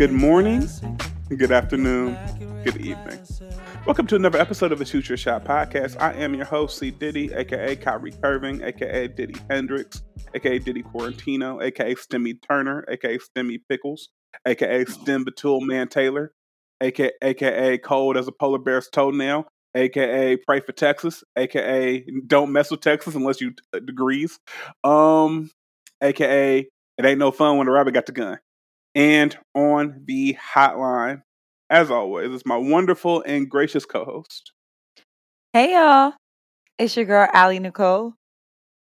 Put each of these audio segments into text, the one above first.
Good morning, good afternoon, good evening. Welcome to another episode of the Shoot Your Shot podcast. I am your host, C. Diddy, aka Kyrie Irving, aka Diddy Hendrix, aka Diddy Quarantino, aka Stemmy Turner, aka Stemmy Pickles, aka Stem Batul Man Taylor, aka, aka Cold as a Polar Bear's Toenail, aka Pray for Texas, aka Don't Mess with Texas unless you uh, degrees, um, aka It Ain't No Fun When the Rabbit Got the Gun. And on the hotline, as always, is my wonderful and gracious co-host. Hey y'all, it's your girl Allie Nicole,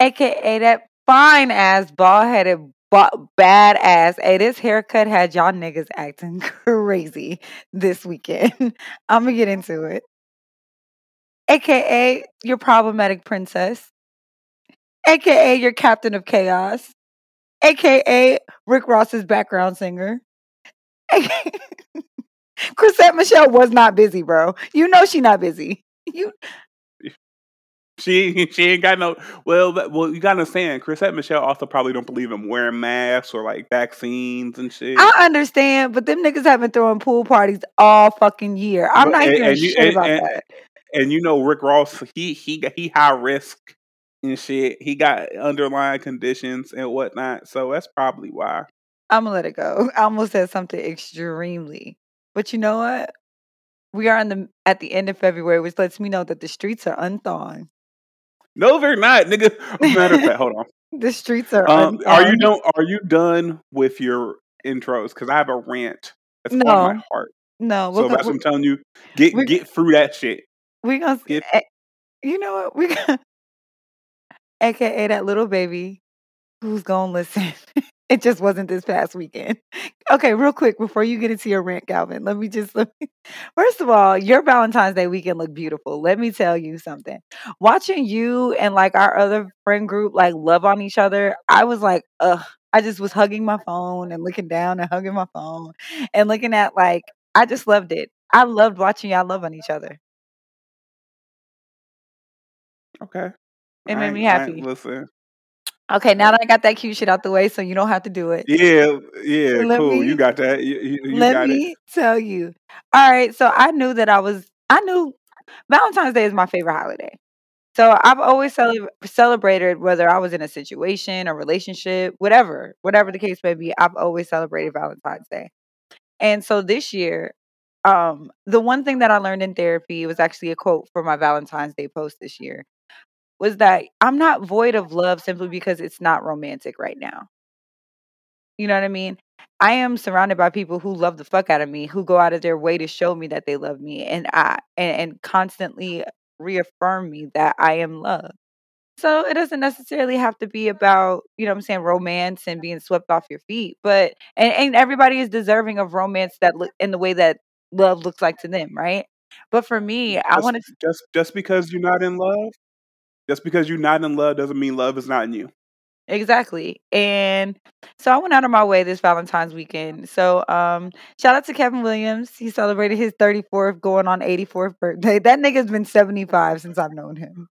aka that fine ass bald headed ba- bad ass. Hey, this haircut had y'all niggas acting crazy this weekend. I'm gonna get into it. AKA your problematic princess, AKA your captain of chaos, AKA Rick Ross's background singer. Chrisette Michele was not busy, bro. You know she not busy. You She she ain't got no well that- well you gotta understand Chrisette Michele also probably don't believe in wearing masks or like vaccines and shit. I understand, but them niggas have been throwing pool parties all fucking year. I'm But- not and- hearing and shit and- about that. and you know Rick Ross he he he high risk and shit. He got underlying conditions and whatnot, so that's probably why. I'm gonna let it go. I almost said something extremely, but you know what? We are in the at the end of February, which lets me know that the streets are unthawing. No, they're not, nigga. Matter of fact, hold on. The streets are. Um, are you done? Are you done with your intros? Because I have a rant that's on my heart. No, So we're, that's go- what I'm telling you. Get get through that shit. we gonna. Get- eh, You know what? We AKA that little baby who's gonna listen. it just wasn't this past weekend. Okay, real quick before you get into your rant, Calvin, let me just let me, first of all, your Valentine's Day weekend looked beautiful. Let me tell you something. Watching you and like our other friend group like love on each other, I was like, ugh. I just was hugging my phone and looking down and hugging my phone and looking at like I just loved it. I loved watching y'all love on each other. Okay. It made me happy. Listen. Okay, now that I got that cute shit out the way, so you don't have to do it. Yeah, yeah, Let cool. me- you got that. You, you, you Let got me it. tell you. All right, so I knew that I was. I knew Valentine's Day is my favorite holiday. So I've always cele- celebrated whether I was in a situation, a relationship, whatever, whatever the case may be. I've always celebrated Valentine's Day. And so this year, um, the one thing that I learned in therapy was actually a quote for my Valentine's Day post this year was that I'm not void of love simply because it's not romantic right now. You know what I mean? I am surrounded by people who love the fuck out of me, who go out of their way to show me that they love me and I and, and constantly reaffirm me that I am loved. So it doesn't necessarily have to be about, you know what I'm saying, romance and being swept off your feet. But and, and everybody is deserving of romance that look in the way that love looks like to them, right? But for me, I want to just just because you're not in love, just because you're not in love doesn't mean love is not in you. Exactly. And so I went out of my way this Valentine's weekend. So um shout out to Kevin Williams. He celebrated his 34th going on 84th birthday. That nigga's been 75 since I've known him.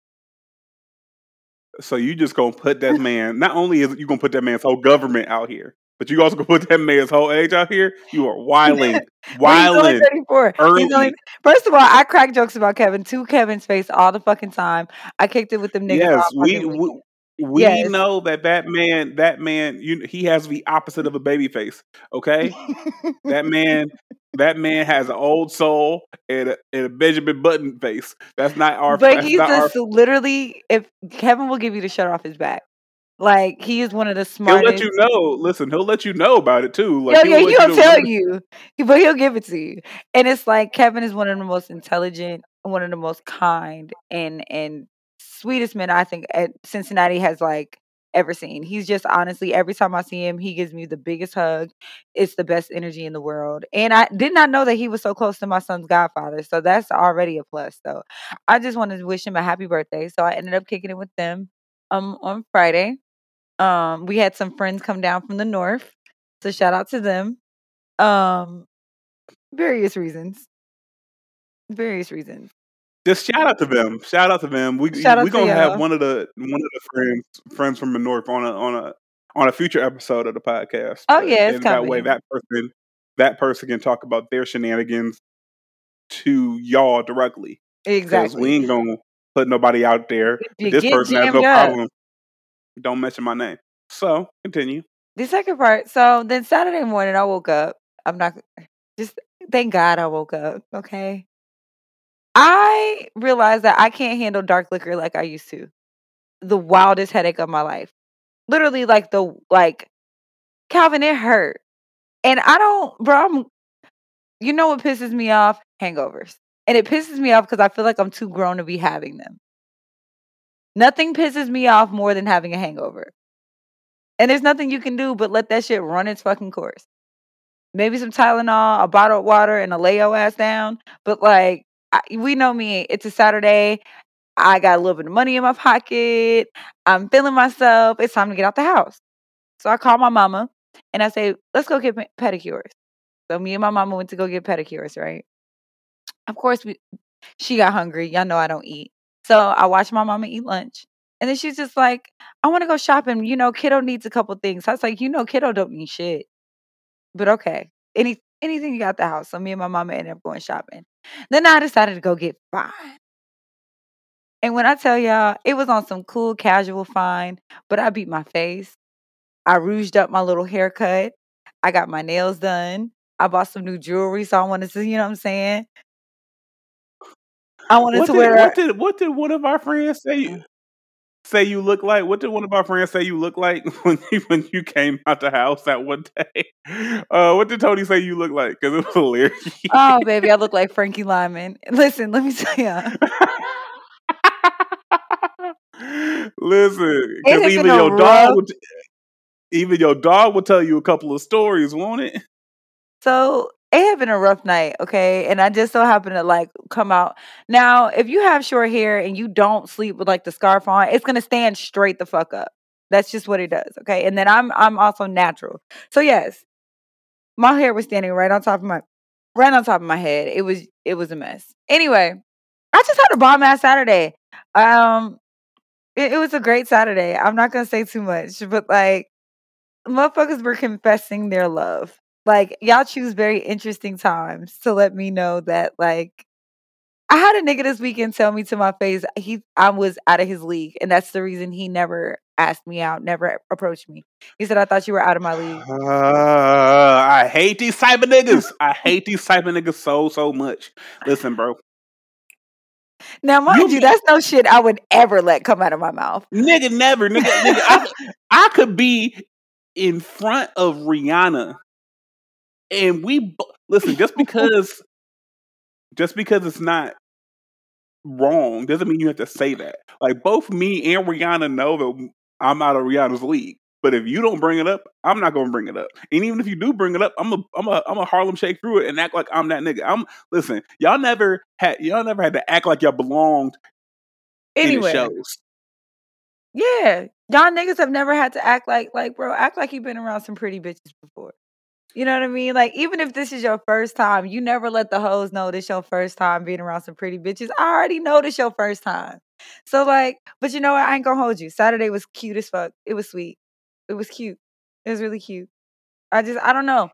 So you just gonna put that man. Not only is you gonna put that man's whole government out here, but you also gonna put that man's whole age out here. You are wiling, But he's only wiling. 34. He's only, early. first of all, I crack jokes about Kevin to Kevin's face all the fucking time. I kicked it with them niggas Yes, we we, we Yes. know that that man that man you he has the opposite of a baby face. Okay, that man that man has an old soul and a, and a Benjamin Button face. That's not our. but he's not our. literally if Kevin will give you the shirt off his back. Like he is one of the smartest. He'll let you know. Listen, he'll let you know about it too. Like he'll yeah, he'll know tell you, but he'll give it to you. And it's like Kevin is one of the most intelligent, one of the most kind and and sweetest men I think at Cincinnati has like ever seen. He's just honestly every time I see him, he gives me the biggest hug. It's the best energy in the world. And I did not know that he was so close to my son's godfather. So that's already a plus. So I just wanted to wish him a happy birthday. So I ended up kicking it with them um on Friday. Um we had some friends come down from the north. So shout out to them. Um various reasons. various reasons. Just shout out to them. Shout out to them. We Shout out we gonna have one of the one of the friends friends from the north on a on a on a future episode of the podcast. Oh, yeah, it's and that way that person that person can talk about their shenanigans to y'all directly. Exactly. we ain't gonna put nobody out there. This person has no up. problem. Don't mention my name. So continue. The second part. So then Saturday morning, I woke up. I'm not just thank God I woke up. Okay. I realized that I can't handle dark liquor like I used to. The wildest headache of my life. Literally, like the like Calvin, it hurt. And I don't, bro. I'm, you know what pisses me off? Hangovers. And it pisses me off because I feel like I'm too grown to be having them. Nothing pisses me off more than having a hangover. And there's nothing you can do but let that shit run its fucking course. Maybe some Tylenol, a bottle of water, and a lay your ass down. But like, I, we know me. It's a Saturday. I got a little bit of money in my pocket. I'm feeling myself. It's time to get out the house. So I call my mama and I say, let's go get pedicures. So me and my mama went to go get pedicures, right? Of course, we, she got hungry. Y'all know I don't eat. So I watched my mama eat lunch. And then she's just like, I want to go shopping. You know, kiddo needs a couple things. I was like, you know, kiddo don't need shit. But okay. Any anything you got the house. So me and my mama ended up going shopping. Then I decided to go get fine. And when I tell y'all, it was on some cool casual fine, but I beat my face. I rouged up my little haircut. I got my nails done. I bought some new jewelry, so I wanted to, you know what I'm saying? I wanted What to did wear what did what did one of our friends say you say you look like? What did one of our friends say you look like when you when you came out the house that one day? Uh, what did Tony say you look like? Because it was hilarious. Oh, baby, I look like Frankie Lymon. Listen, let me tell you. Listen, because even your rough- dog would even your dog will tell you a couple of stories, won't it? So it had been a rough night, okay? And I just so happened to like come out. Now, if you have short hair and you don't sleep with like the scarf on, it's gonna stand straight the fuck up. That's just what it does, okay? And then I'm I'm also natural. So yes, my hair was standing right on top of my right on top of my head. It was it was a mess. Anyway, I just had a bomb ass Saturday. Um it, it was a great Saturday. I'm not gonna say too much, but like motherfuckers were confessing their love. Like y'all choose very interesting times to let me know that like I had a nigga this weekend tell me to my face he I was out of his league, and that's the reason he never asked me out, never approached me. He said I thought you were out of my league. Uh, I hate these type of niggas. I hate these type of niggas so so much. Listen, bro, Now, mind You you, that's no shit I would ever let come out of my mouth. nigga, never, nigga, nigga. I, I could be in front of Rihanna, and we listen. Just because, just because it's not wrong doesn't mean you have to say that. Like both me and Rihanna know that I'm out of Rihanna's league. But if you don't bring it up, I'm not gonna bring it up. And even if you do bring it up, I'm a I'm a I'm a Harlem shake through it and act like I'm that nigga. I'm listen, y'all never had y'all never had to act like y'all belonged in Anyway, shows. yeah, y'all niggas have never had to act like like bro, act like you've been around some pretty bitches before. You know what I mean? Like even if this is your first time, you never let the hoes know this your first time being around some pretty bitches. I already know this your first time. So like, but you know what? I ain't gonna hold you. Saturday was cute as fuck. It was sweet. It was cute. It was really cute. I just I don't know.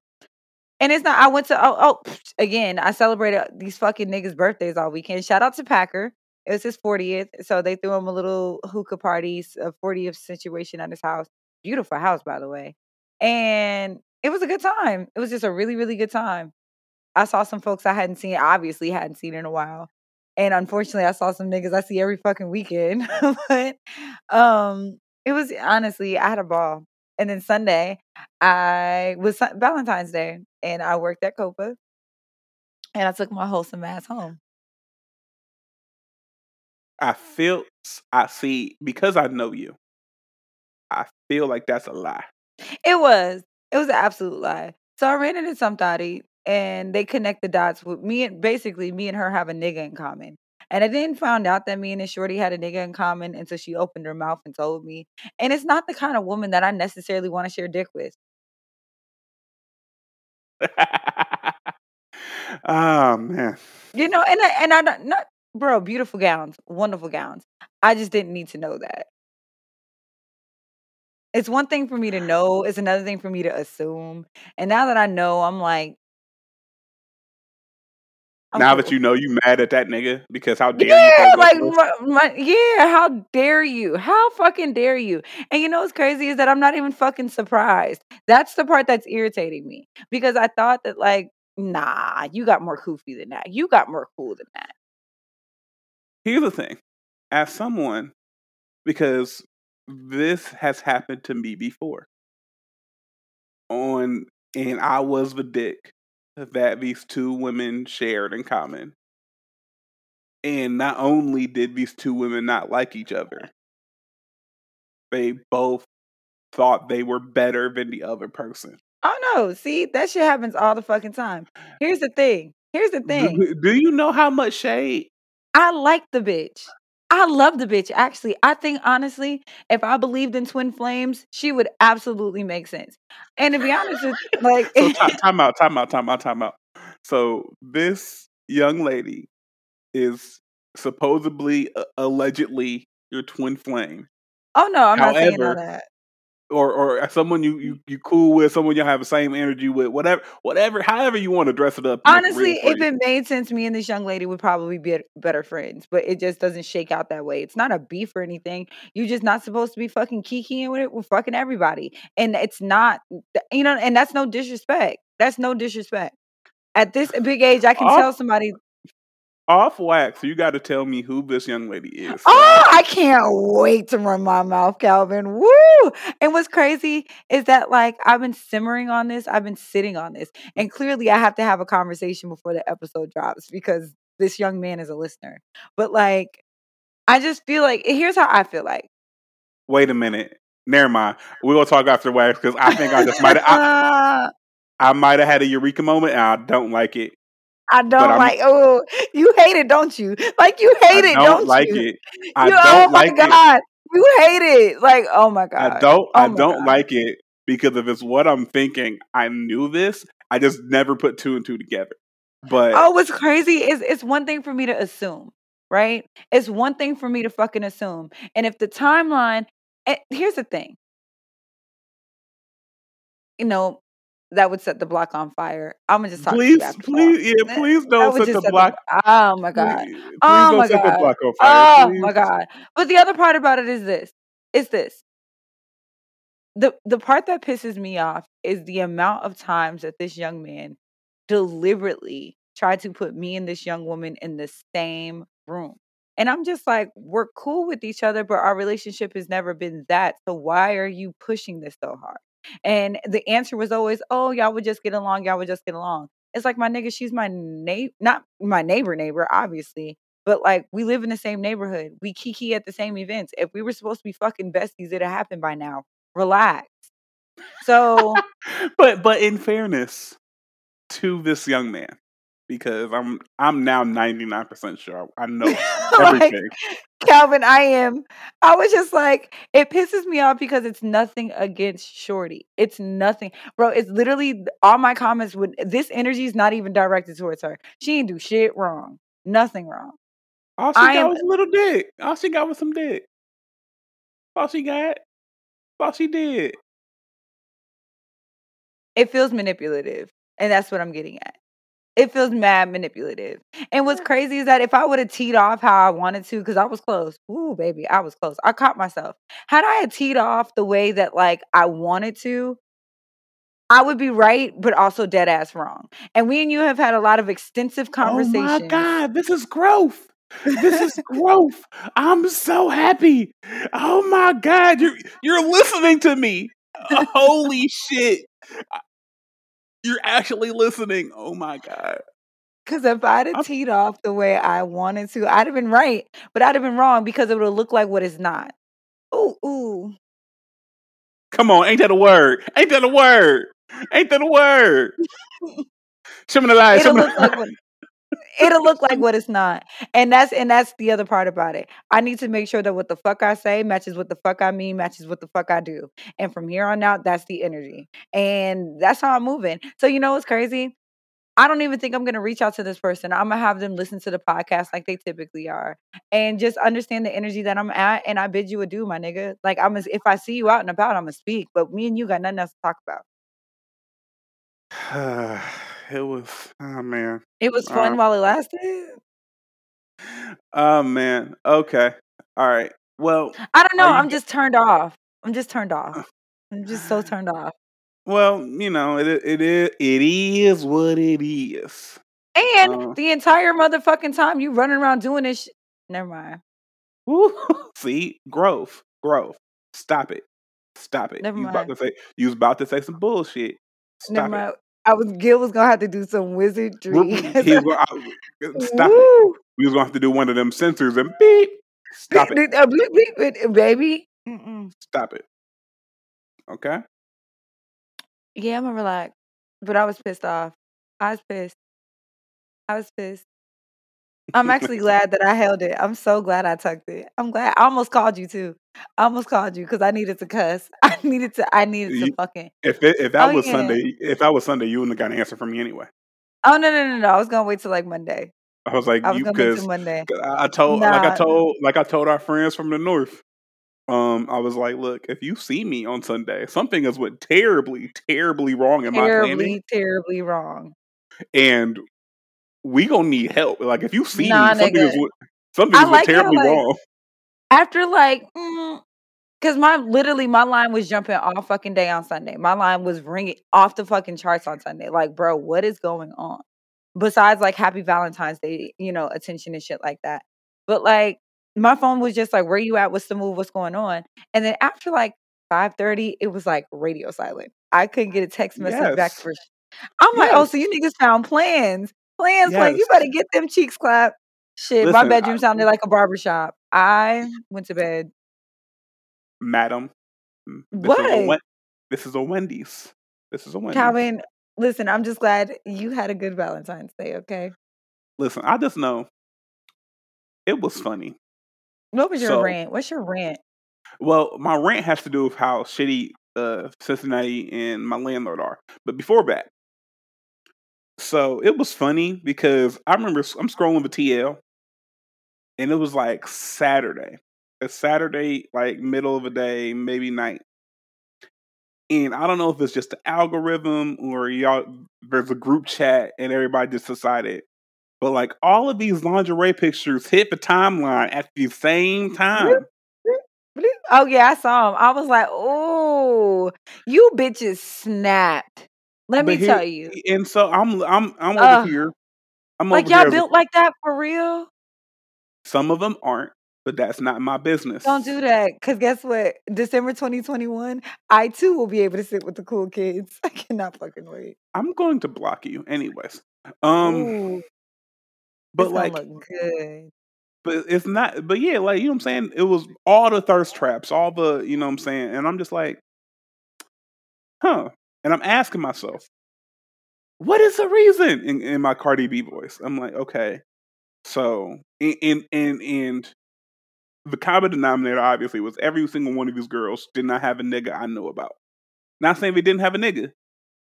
And it's not. I went to oh oh again. I celebrated these fucking niggas' birthdays all weekend. Shout out to Packer. It was his 40th, so they threw him a little hookah party, a 40th situation at his house. Beautiful house, by the way. And it was a good time. It was just a really, really good time. I saw some folks I hadn't seen, obviously hadn't seen in a while. And unfortunately, I saw some niggas I see every fucking weekend. but um, it was honestly, I had a ball. And then Sunday, I was Valentine's Day, and I worked at Copa, and I took my wholesome ass home. I feel I see because I know you. I feel like that's a lie. It was. It was an absolute lie. So I ran into somebody and they connect the dots with me and basically me and her have a nigga in common. And I then found out that me and this shorty had a nigga in common until she opened her mouth and told me. And it's not the kind of woman that I necessarily want to share dick with. Oh man. You know, and I and I don't not bro, beautiful gowns, wonderful gowns. I just didn't need to know that. It's one thing for me to know, it's another thing for me to assume. And now that I know, I'm like I'm Now that you know you mad at that nigga because how dare you Yeah, say like my, my, yeah, how dare you? How fucking dare you? And you know what's crazy is that I'm not even fucking surprised. That's the part that's irritating me because I thought that like, nah, you got more goofy than that. You got more cool than that. Here's the thing. As someone, because this has happened to me before. On and I was the dick that these two women shared in common. And not only did these two women not like each other, they both thought they were better than the other person. Oh no, see, that shit happens all the fucking time. Here's the thing. Here's the thing. Do, do you know how much shade? I like the bitch. I love the bitch. Actually, I think honestly, if I believed in twin flames, she would absolutely make sense. And to be honest, with, like, So ti- time out, time out, time out, time out. So this young lady is supposedly, uh, allegedly, your twin flame, oh no, I'm not saying all However, that. Or or uh, someone you you you cool with, someone you have the same energy with, whatever, whatever, however you want to dress it up. to make it Honestly, if you. it made sense, me and this young lady would probably be better friends, but it just doesn't shake out that way. It's not a beef or anything. You're just not supposed to be fucking kikiing with it with fucking everybody. And it's not, you know, and that's no disrespect. That's no disrespect. At this big age, I can tell somebody, off wax, you got to tell me who this young lady is. oh, I- can't wait to run my mouth, Calvin. Woo! And what's crazy is that, like, I've been simmering on this, I've been sitting on this, and clearly I have to have a conversation before the episode drops because this young man is a listener. But, like, I just feel like here's how I feel like. wait a minute. Never mind. We're gonna talk after wax because I think I just might have I, I might have had a eureka moment and I don't like it. I don't like. Oh, you hate it, don't you? Like you hate I it, don't, don't like you? it. I You- oh don't oh like my it. god, you hate it. Like oh my god. I don't. Oh I don't God. like it because if it's what I'm thinking, I knew this. I just never put two and two together. But Oh, what's crazy is it's one thing for me to assume, right? It's one thing for me to fucking assume. And if the timeline, and here's the thing, you know, that would set the block on fire. I'm gonna just talk to please, you please, yeah, please don't set the set block. Oh my god. Please, please Oh my God. block on fire. Oh please. my god. But the other part about it is this. Is this. The the part that pisses me off is the amount of times that this young man deliberately tried to put me and this young woman in the same room. And I'm just like, we're cool with each other, but our relationship has never been that. So why are you pushing this so hard? And the answer was always, oh, y'all would just get along. Y'all would just get along. It's like my nigga, she's my neighbor, not my neighbor, neighbor, obviously, but like we live in the same neighborhood. We kiki at the same events. If we were supposed to be fucking besties, it'd have happened by now. Relax. So But but in fairness to this young man, because I'm I'm now 99 percent sure I know like, everything. Calvin, I am. I was just like, it pisses me off because it's nothing against Shorty. It's nothing, bro. It's literally all my comments would. This energy is not even directed towards her. She didn't do shit wrong. Nothing wrong. All she I got am- was a little dick. All she got was some dick. All she got. All she did. It feels manipulative, and that's what I'm getting at. It feels mad manipulative. And what's crazy is that if I would have teed off how I wanted to, because I was close. Ooh, baby, I was close. I caught myself. Had I had teed off the way that like I wanted to, I would be right, but also dead ass wrong. And we and you have had a lot of extensive conversations. Oh my god, this is growth. This is growth. I'm so happy. Oh my god, you're you're listening to me. Holy shit. You're actually listening. Oh my god. Because if I'd have I'm- teed off the way I wanted to, I'd have been right, but I'd have been wrong because it would have looked like what it's not. Ooh, ooh. Come on, ain't that a word? Ain't that a word? Ain't that a word? Shimon the light, It'll look like what it'll look like what it's not. And that's and that's the other part about it. I need to make sure that what the fuck I say matches what the fuck I mean, matches what the fuck I do. And from here on out, that's the energy. And that's how I'm moving. So you know what's crazy? I don't even think I'm gonna reach out to this person. I'm gonna have them listen to the podcast like they typically are, and just understand the energy that I'm at. And I bid you adieu, my nigga. Like I'm, if I see you out and about, I'm gonna speak. But me and you got nothing else to talk about. it was, oh man, it was fun uh, while it lasted. Oh man, okay, all right. Well, I don't know. I'm just turned off. I'm just turned off. I'm just so turned off. Well, you know, it it is it is what it is. And uh, the entire motherfucking time you running around doing this. Sh- Never mind. See, growth, growth. Stop it, stop it. Never you mind. about to say you was about to say some bullshit. Stop Never it. mind. I was Gil was gonna have to do some wizardry. He was gonna, uh, stop it. We was gonna have to do one of them sensors and beep. Stop beep, it, beep, beep, beep, uh, baby. Mm-mm. Stop it. Okay. Yeah, I'm gonna relax. But I was pissed off. I was pissed. I was pissed. I'm actually glad that I held it. I'm so glad I tucked it. I'm glad. I almost called you too. I almost called you because I needed to cuss. I needed to. I needed to fucking. If it, if that oh, was yeah. Sunday, if that was Sunday, you wouldn't have got an answer from me anyway. Oh no no no no! I was gonna wait till like Monday. I was like, I was you because Monday. I told nah. like I told like I told our friends from the north. Um, I was like, look, if you see me on Sunday, something is what terribly, terribly wrong in terribly, my planning. Terribly wrong. And we gonna need help. Like if you see nah, me, something nigga. is something is like terribly how, like, wrong. After like, because mm, my literally my line was jumping all fucking day on Sunday. My line was ringing off the fucking charts on Sunday. Like, bro, what is going on? Besides like Happy Valentine's Day, you know, attention and shit like that. But like my phone was just like, "Where you at? What's the move? What's going on?" And then after like five thirty, it was like radio silent. I couldn't get a text message yes. back for. I'm yes. like, "Oh, so you niggas found plans? Plans? Yes. Like you better get them cheeks clapped." Shit, Listen, my bedroom I, sounded like a barbershop. I went to bed. Madam, mm, this what? Is a, this is a Wendy's. This is a Wendy's. Calvin, listen, I'm just glad you had a good Valentine's Day. Okay. Listen, I just know it was funny. What was your so, rant? What's your rant? Well, my rant has to do with how shitty uh, Cincinnati and my landlord are. But before that, so it was funny because I remember I'm scrolling the TL, and it was like Saturday, a Saturday like middle of the day, maybe night. And I don't know if it's just the algorithm or y'all. There's a group chat, and everybody just decided but like all of these lingerie pictures hit the timeline at the same time. Oh yeah, I saw them. I was like, "Oh, you bitches snapped." Let but me here, tell you. And so I'm I'm I'm over uh, here. I'm like y'all built like that for real. Some of them aren't, but that's not my business. Don't do that, because guess what? December 2021, I too will be able to sit with the cool kids. I cannot fucking wait. I'm going to block you, anyways. Um, Ooh. But like, good. But it's not. But yeah, like you know what I'm saying. It was all the thirst traps, all the you know what I'm saying, and I'm just like, huh. And I'm asking myself, what is the reason in, in my Cardi B voice? I'm like, okay, so and and and the common denominator obviously was every single one of these girls did not have a nigga I know about. Not saying they didn't have a nigga,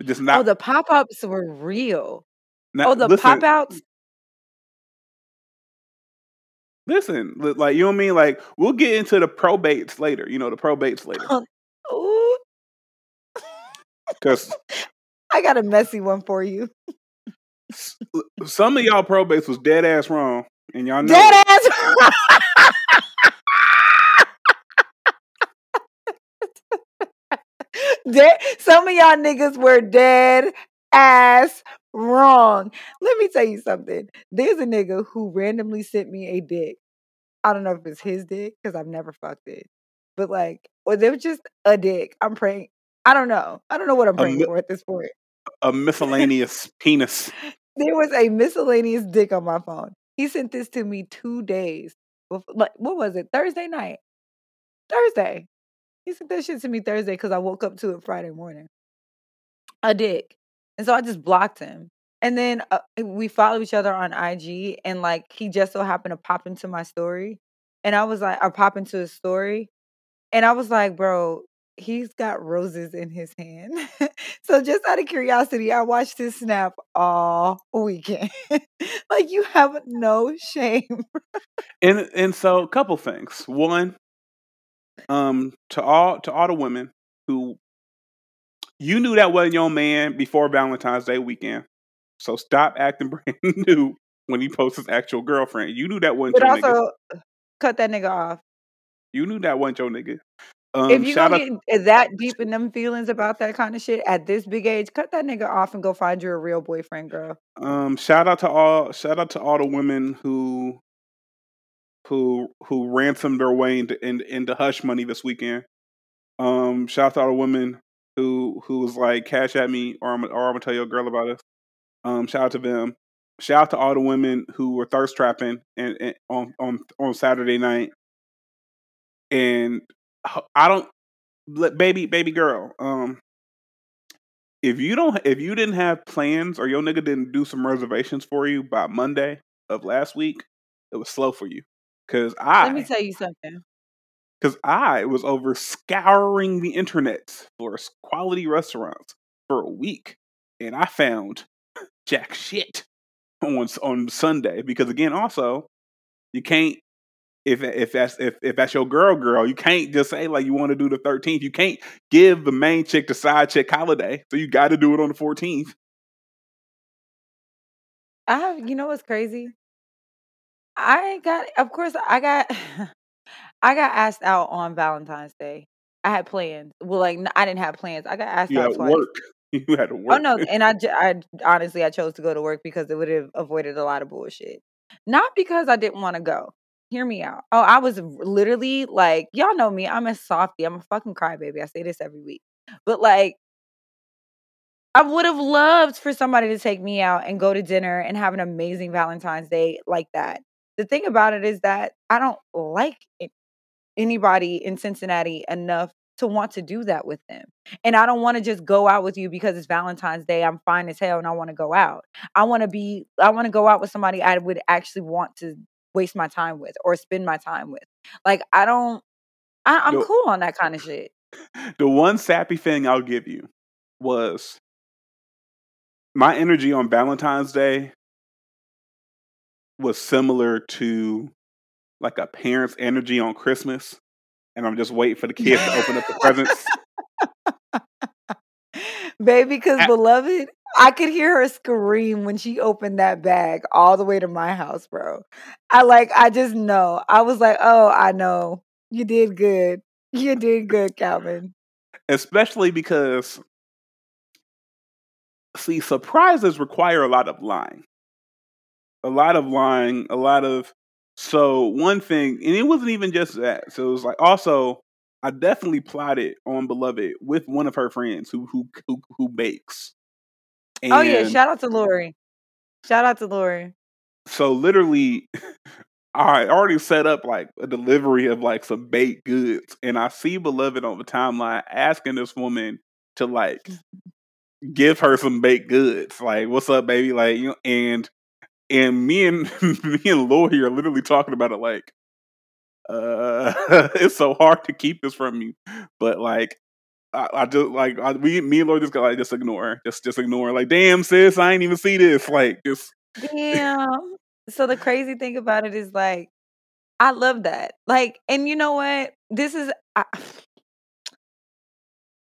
just oh, not. Oh, the pop ups were real. Not, oh, the pop outs. Listen, like you know what I mean. Like we'll get into the probates later. You know the probates later. Ooh. Because I got a messy one for you. some of y'all probates was dead ass wrong, and y'all know dead ass. dead, some of y'all niggas were dead ass wrong. Let me tell you something. There's a nigga who randomly sent me a dick. I don't know if it's his dick because I've never fucked it, but like, or there was just a dick. I'm praying. I don't know. I don't know what I'm praying mi- for at this point. A miscellaneous penis. There was a miscellaneous dick on my phone. He sent this to me two days. Before, like, what was it? Thursday night. Thursday. He sent that shit to me Thursday because I woke up to it Friday morning. A dick. And so I just blocked him. And then uh, we follow each other on IG, and like he just so happened to pop into my story, and I was like, I pop into his story, and I was like, bro, he's got roses in his hand. so just out of curiosity, I watched his snap all weekend. like you have no shame. and and so a couple things. One, um, to all to all the women who you knew that wasn't your man before Valentine's Day weekend. So stop acting brand new when he posts his actual girlfriend. You knew that wasn't but your also, nigga. cut that nigga off. You knew that wasn't your nigga. Um, if you shout out, get that deep in them feelings about that kind of shit at this big age, cut that nigga off and go find you a real boyfriend, girl. um, shout out to all, shout out to all the women who, who, who ransomed their way into in, into hush money this weekend. Um, shout out to all the women who who was like, cash at me, or I'm or I'm gonna tell your girl about it. Um, shout out to them. Shout out to all the women who were thirst trapping and, and on on on Saturday night. And I don't, baby, baby girl. Um, if you don't, if you didn't have plans or your nigga didn't do some reservations for you by Monday of last week, it was slow for you. Cause I let me tell you something. Cause I was over scouring the internet for quality restaurants for a week, and I found jack shit on on Sunday. Because again, also you can't if if that's if, if that's your girl girl, you can't just say like you want to do the 13th. You can't give the main chick the side chick holiday. So you got to do it on the 14th. I have, you know what's crazy? I got of course I got I got asked out on Valentine's Day. I had plans. Well, like I didn't have plans. I got asked you out twice. work. You had to oh, work. Oh no, and I, I honestly I chose to go to work because it would have avoided a lot of bullshit. Not because I didn't want to go hear me out. Oh, I was literally like, y'all know me. I'm a softie. I'm a fucking crybaby. I say this every week. But like, I would have loved for somebody to take me out and go to dinner and have an amazing Valentine's Day like that. The thing about it is that I don't like anybody in Cincinnati enough to want to do that with them. And I don't want to just go out with you because it's Valentine's Day. I'm fine as hell and I want to go out. I want to be I want to go out with somebody I would actually want to waste my time with or spend my time with. Like I don't I, am cool on that kind of shit. The one sappy thing I'll give you was my energy on Valentine's Day was similar to like a parent's energy on Christmas. And I'm just waiting for the kids to open up the presents. Baby, because beloved, I could hear her scream when she opened that bag all the way to my house, bro. I like, I just know. I was like, oh, I know. You did good. You did good, Calvin. Especially because, see, surprises require a lot of lying. A lot of lying, a lot of. So, one thing, and it wasn't even just that. So, it was like also, I definitely plotted on Beloved with one of her friends who who who, who bakes. And oh yeah, shout out to Lori. Shout out to Lori. So literally, I already set up like a delivery of like some baked goods, and I see Beloved on the timeline asking this woman to like give her some baked goods. Like, what's up, baby? Like, you know, and and me and me and Lori are literally talking about it like, uh, it's so hard to keep this from you, but like I, I just like I, we me and Lori just got like just ignore, just just ignore. Like, damn sis, I ain't even see this. Like, just damn. so the crazy thing about it is like, I love that. Like, and you know what? This is I,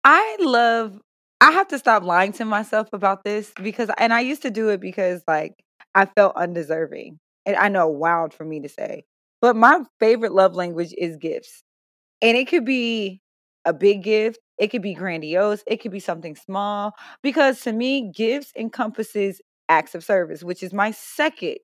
I love. I have to stop lying to myself about this because, and I used to do it because like I felt undeserving, and I know wild for me to say, but my favorite love language is gifts, and it could be a big gift it could be grandiose, it could be something small because to me gifts encompasses acts of service, which is my second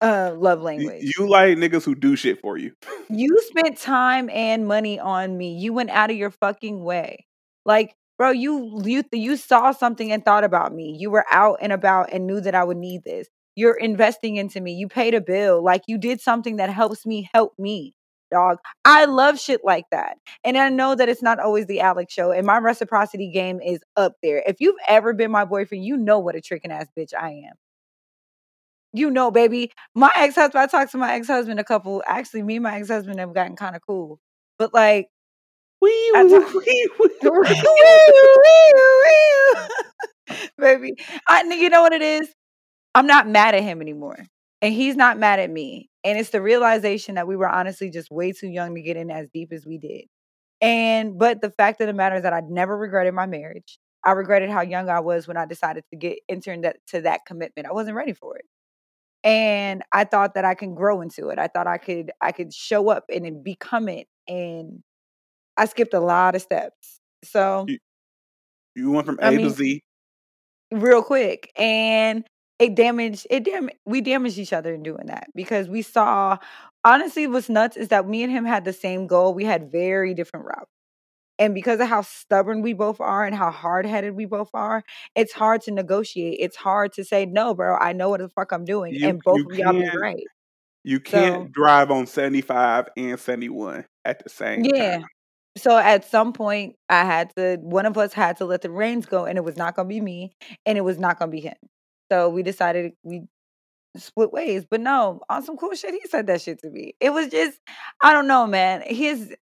uh love language. You, you like niggas who do shit for you. you spent time and money on me. You went out of your fucking way. Like bro you you you saw something and thought about me you were out and about and knew that i would need this you're investing into me you paid a bill like you did something that helps me help me dog. I love shit like that. And I know that it's not always the Alex show, and my reciprocity game is up there. If you've ever been my boyfriend, you know what a tricking ass bitch I am. You know, baby. My ex husband, I talked to my ex husband a couple, actually, me and my ex husband have gotten kind of cool. But like, Wee, wee, ti- wee, wee. Baby, I you know what it is? I'm not mad at him anymore. And he's not mad at me. And it's the realization that we were honestly just way too young to get in as deep as we did. And but the fact of the matter is that I never regretted my marriage. I regretted how young I was when I decided to get enter into that, to that commitment. I wasn't ready for it. And I thought that I can grow into it. I thought I could I could show up and then become it. And I skipped a lot of steps. So You, you went from I A to Z. real quick and it damaged it dam we damaged each other in doing that because we saw honestly what's nuts is that me and him had the same goal we had very different routes. And because of how stubborn we both are and how hard-headed we both are it's hard to negotiate it's hard to say no bro i know what the fuck i'm doing You and both of y'all be right. you can't drive on 75 and 71 at the same yeah. time. so at some point i had to one of us had to let the reins go and it was not going to be me and it was not going to be him so we decided we split ways. But no, on some cool shit, he said that shit to me. It was just, I don't know, man. His,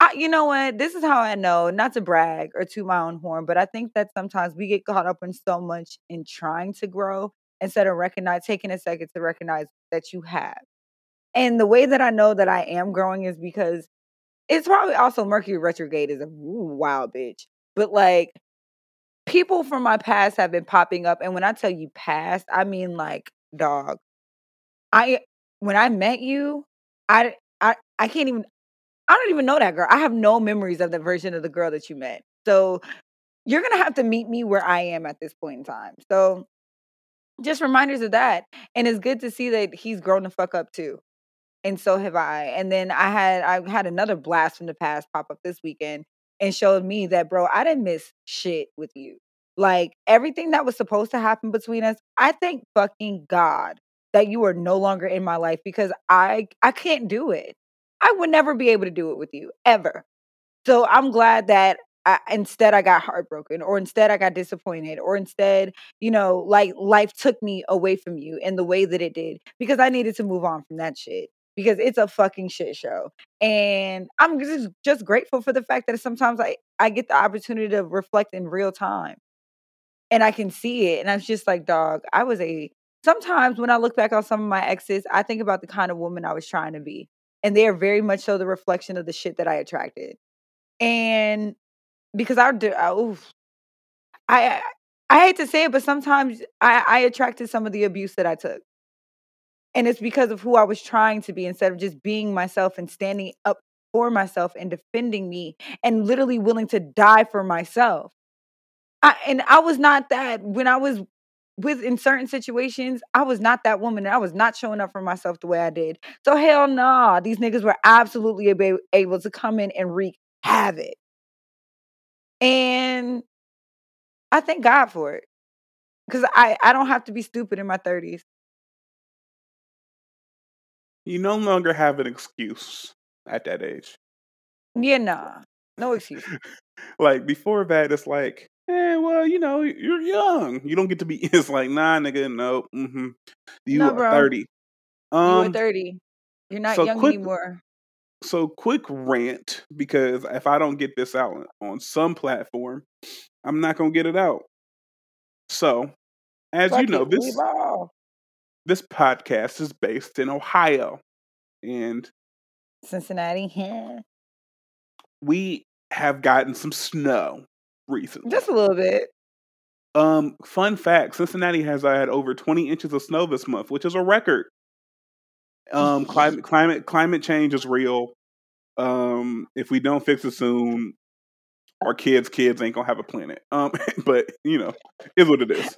I, you know what? This is how I know, not to brag or to my own horn, but I think that sometimes we get caught up in so much in trying to grow instead of recognize taking a second to recognize that you have. And the way that I know that I am growing is because it's probably also Mercury retrograde is a wild bitch. But like people from my past have been popping up. And when I tell you past, I mean like dog. I when I met you, I I I can't even I don't even know that girl. I have no memories of the version of the girl that you met. So you're gonna have to meet me where I am at this point in time. So just reminders of that. And it's good to see that he's grown the fuck up too and so have I. And then I had I had another blast from the past pop up this weekend and showed me that, bro, I didn't miss shit with you. Like everything that was supposed to happen between us, I thank fucking God that you are no longer in my life because I I can't do it. I would never be able to do it with you ever. So I'm glad that I, instead I got heartbroken or instead I got disappointed or instead, you know, like life took me away from you in the way that it did because I needed to move on from that shit because it's a fucking shit show. And I'm just just grateful for the fact that sometimes I I get the opportunity to reflect in real time and I can see it and I'm just like, dog, I was a sometimes when I look back on some of my exes, I think about the kind of woman I was trying to be. And they are very much so the reflection of the shit that I attracted. And because I do, I, oof, I I hate to say it, but sometimes I, I attracted some of the abuse that I took. And it's because of who I was trying to be instead of just being myself and standing up for myself and defending me and literally willing to die for myself. I, and I was not that when I was with in certain situations, I was not that woman. And I was not showing up for myself the way I did. So hell nah, these niggas were absolutely able, able to come in and wreak havoc. And I thank God for it. Because I, I don't have to be stupid in my 30s. You no longer have an excuse at that age. Yeah, nah. No excuse. like before that, it's like, eh, well, you know, you're young. You don't get to be. It's like, nah, nigga, no. Mm-hmm. You No, are bro. thirty. You are Um. 30. You're not So young quick. anymore. So quick rant because if I don't get this out on some platform, I'm not gonna get it out. So, as you know, it. This. This podcast is based in Ohio, and Cincinnati. Yeah. we have gotten some snow recently. Just a little bit. Um, fun fact: Cincinnati has had over 20 inches of snow this month, which is a record. Um, climate climate climate change is real. Um, if we don't fix it soon, our kids' kids ain't gonna have a planet. Um, but you know, is what it is.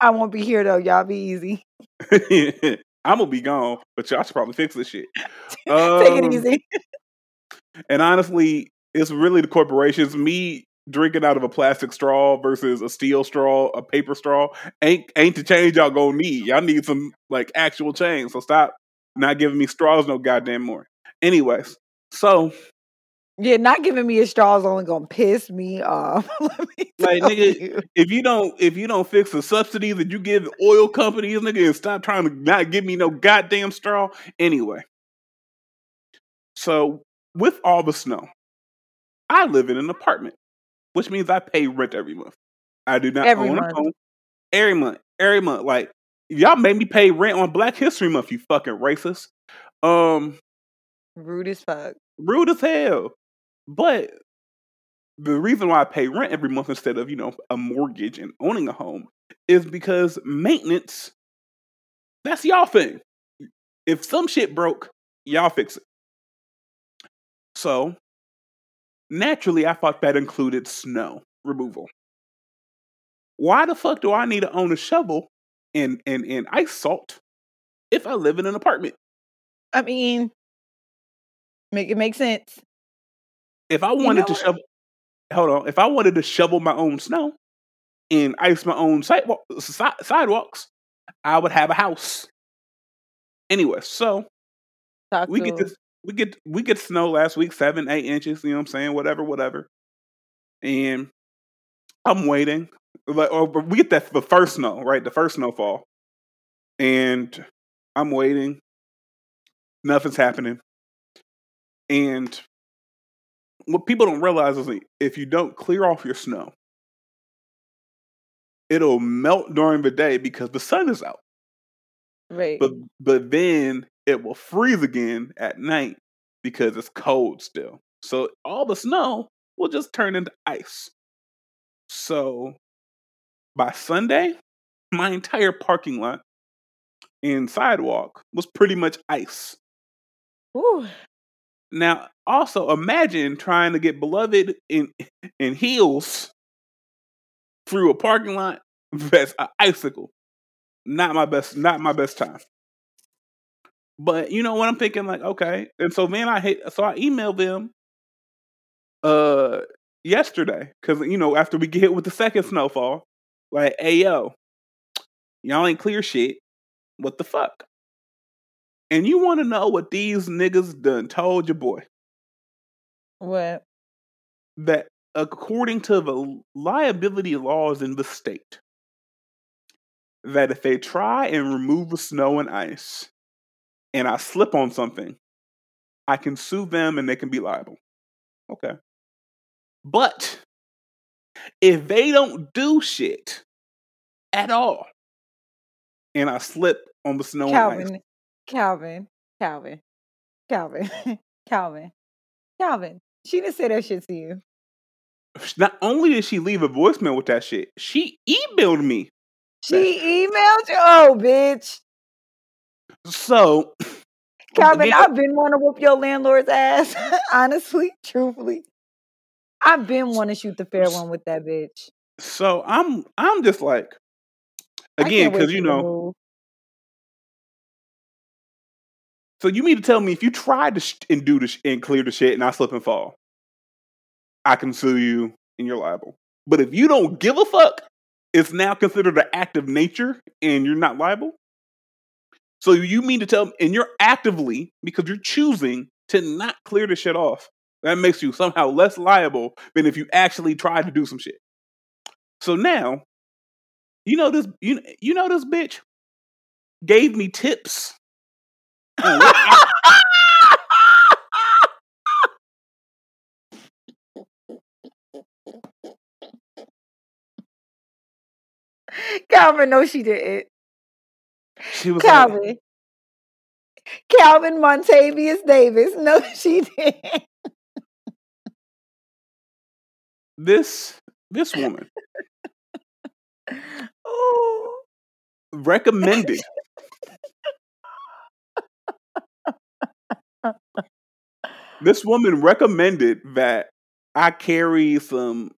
I won't be here though. Y'all be easy. I'm gonna be gone, but y'all should probably fix this shit. Take it Um, easy. and honestly, it's really the corporations. Me drinking out of a plastic straw versus a steel straw, a paper straw, ain't ain't the change y'all gonna need. Y'all need some like actual change. So stop not giving me straws no goddamn more. Anyways, so Yeah, not giving me a straw is only gonna piss me off. Me like nigga, you. if you don't if you don't fix the subsidies that you give the oil companies, nigga, and stop trying to not give me no goddamn straw. Anyway, so with all the snow, I live in an apartment, which means I pay rent every month. I do not Every own month. a home. Every month, every month. Like y'all made me pay rent on Black History Month. You fucking racist. Um, Rude as fuck. rude as hell. But the reason why I pay rent every month instead of you know a mortgage and owning a home is because maintenance. That's y'all thing. If some shit broke, y'all fix it. So naturally, I thought that included snow removal. Why the fuck do I need to own a shovel and and, and ice salt if I live in an apartment? I mean, make it make sense. If I You wanted know to what? shovel, hold on. If I wanted to shovel my own snow and ice my own sidewalk, sidewalks, I would have a house. Anyway, so Talk we get this, we get we get snow last week, seven, eight inches. You know what I'm saying? Whatever, whatever. And I'm waiting. Like, or but we get that the first snow, right? The first snowfall, and I'm waiting. Nothing's happening. And what people don't realize is if you don't clear off your snow, it'll melt during the day because the sun is out. Right. But but then it will freeze again at night because it's cold still. So all the snow will just turn into ice. So by Sunday, my entire parking lot and sidewalk was pretty much ice. Whew. Now, also imagine trying to get beloved in in heels through a parking lot that's an icicle. Not my best, not my best time. But you know what I'm thinking, like, okay. And so then I hit so I emailed them uh yesterday. Cause you know, after we get hit with the second snowfall, like, hey yo, y'all ain't clear shit. What the fuck? And you wanna know what these niggas done told your boy? What? that according to the liability laws in the state, that if they try and remove the snow and ice and I slip on something, I can sue them and they can be liable. Okay. But if they don't do shit at all and I slip on the snow and ice, Calvin. Calvin. Calvin. Calvin. Calvin. She didn't say that shit to you. not only did she leave a voicemail with that shit, she emailed me. She emailed you. Oh, bitch. So Calvin, I've been wanting to whoop your landlord's ass. Honestly, truthfully. I've been wanting to shoot the fair one with that bitch. so I'm I'm just like again because you know So you mean to tell me if you tried to sh- and do the sh- and clear the shit and I slip and fall, I can sue you and you're liable. But if you don't give a fuck, it's now considered an act of nature and you're not liable. So you mean to tell and you're actively because you're choosing to not clear the shit off. That makes you somehow less liable than if you actually tried to do some shit. So now, you know this you you know this bitch gave me tips Calvin, no, she didn't. She was like, Calvin. Calvin Montavious Davis. No, she didn't. this this woman Oh. recommended this woman recommended that I carry some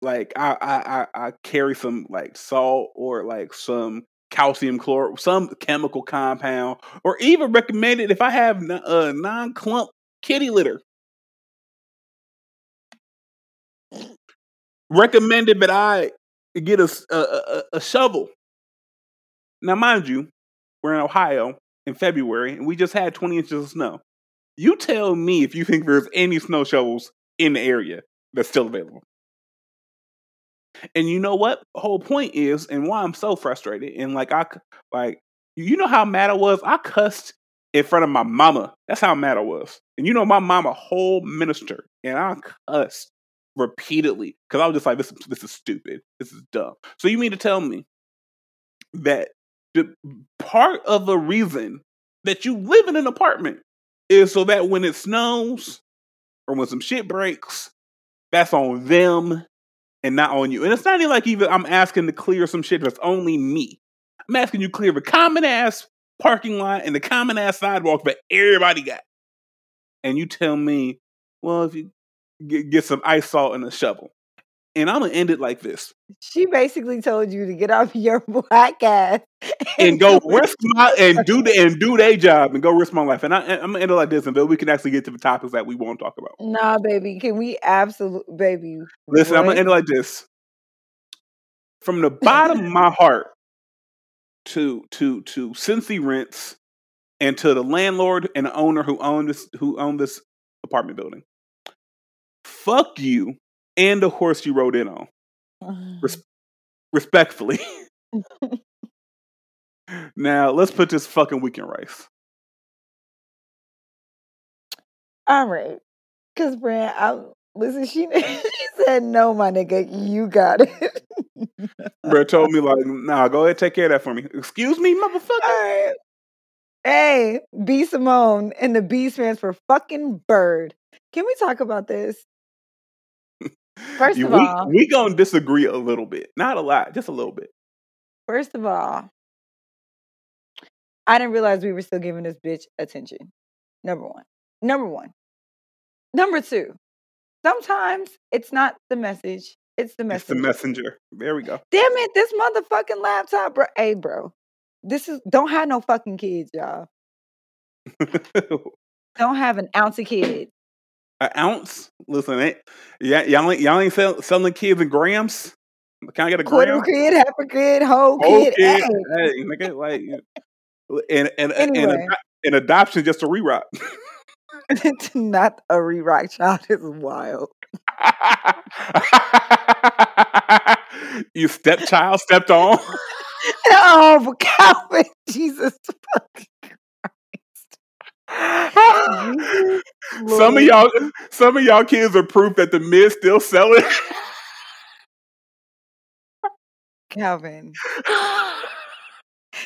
like I I I, carry some like salt or like some calcium chloride, some chemical compound, or even recommended if I have n- uh, non-clump kitty litter. Recommended that I get a a shovel. Now, mind you, we're in Ohio in February, and we just had 20 inches of snow. You tell me if you think there's any snow shovels in the area that's still available. And you know what? The whole point is, and why I'm so frustrated, and like I like, you know how mad I was. I cussed in front of my mama. That's how mad I was. And you know, my mama, whole minister, and I cussed repeatedly because I was just like, this, this is stupid. This is dumb. So you mean to tell me that the part of the reason that you live in an apartment is so that when it snows or when some shit breaks, that's on them and not on you. And it's not even like even I'm asking to clear some shit that's only me. I'm asking you clear the common ass parking lot and the common ass sidewalk that everybody got. And you tell me, well, if you get, get some ice salt and a shovel. And I'm gonna end it like this. She basically told you to get off your black ass and, and go risk my and do the and do their job and go risk my life. And I, am gonna end it like this, and then we can actually get to the topics that we won't talk about. Nah, baby, can we absolutely, baby? Listen, what? I'm gonna end it like this. From the bottom of my heart to to to Cincy Rents and to the landlord and the owner who owned this who owned this apartment building. Fuck you and the horse you rode in on. Res- respectfully. now let's put this fucking weekend rice. All right, because Brand, I listen. She she said no, my nigga. You got it. Bro told me like, nah, go ahead, take care of that for me. Excuse me, motherfucker. Hey, B Simone and the B stands for fucking bird. Can we talk about this? First of we, all, we gonna disagree a little bit, not a lot, just a little bit. First of all, I didn't realize we were still giving this bitch attention. Number one. Number one. Number two. Sometimes it's not the message; it's the messenger. It's the messenger. There we go. Damn it! This motherfucking laptop, bro. Hey, bro. This is don't have no fucking kids, y'all. don't have an ounce of kids an ounce. Listen, ain't, yeah, y'all ain't y'all ain't sell, selling kids in grams. Can I get a Quarter gram? kid, half a kid, whole, whole kid. kid. Hey, hey nigga, like, and and anyway. and, and adoption just a rerock. it's not a rerock, child. It's wild. you stepchild stepped on. oh, Calvin, Jesus some of y'all, some of y'all kids are proof that the mid still selling. Calvin,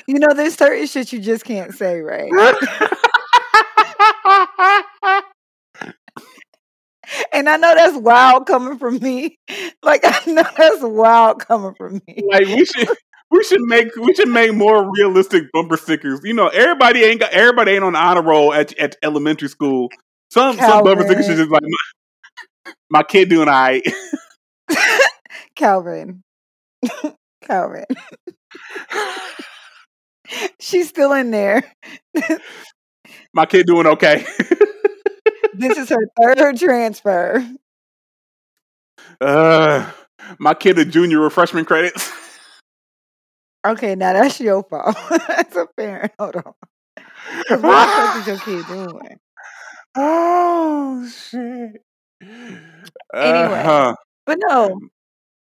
you know there's certain shit you just can't say, right? and I know that's wild coming from me. Like I know that's wild coming from me. Like we should we should make we should make more realistic bumper stickers. You know, everybody ain't got everybody ain't on the honor roll at at elementary school. Some Calvin. some bumper stickers should just like my, my kid doing all right. Calvin. Calvin. She's still in there. my kid doing okay. this is her third transfer. Uh, my kid a junior or freshman credits. Okay, now that's your fault. that's a parent. Hold on. What the fuck is your kid doing? Oh shit. Anyway, uh-huh. but no.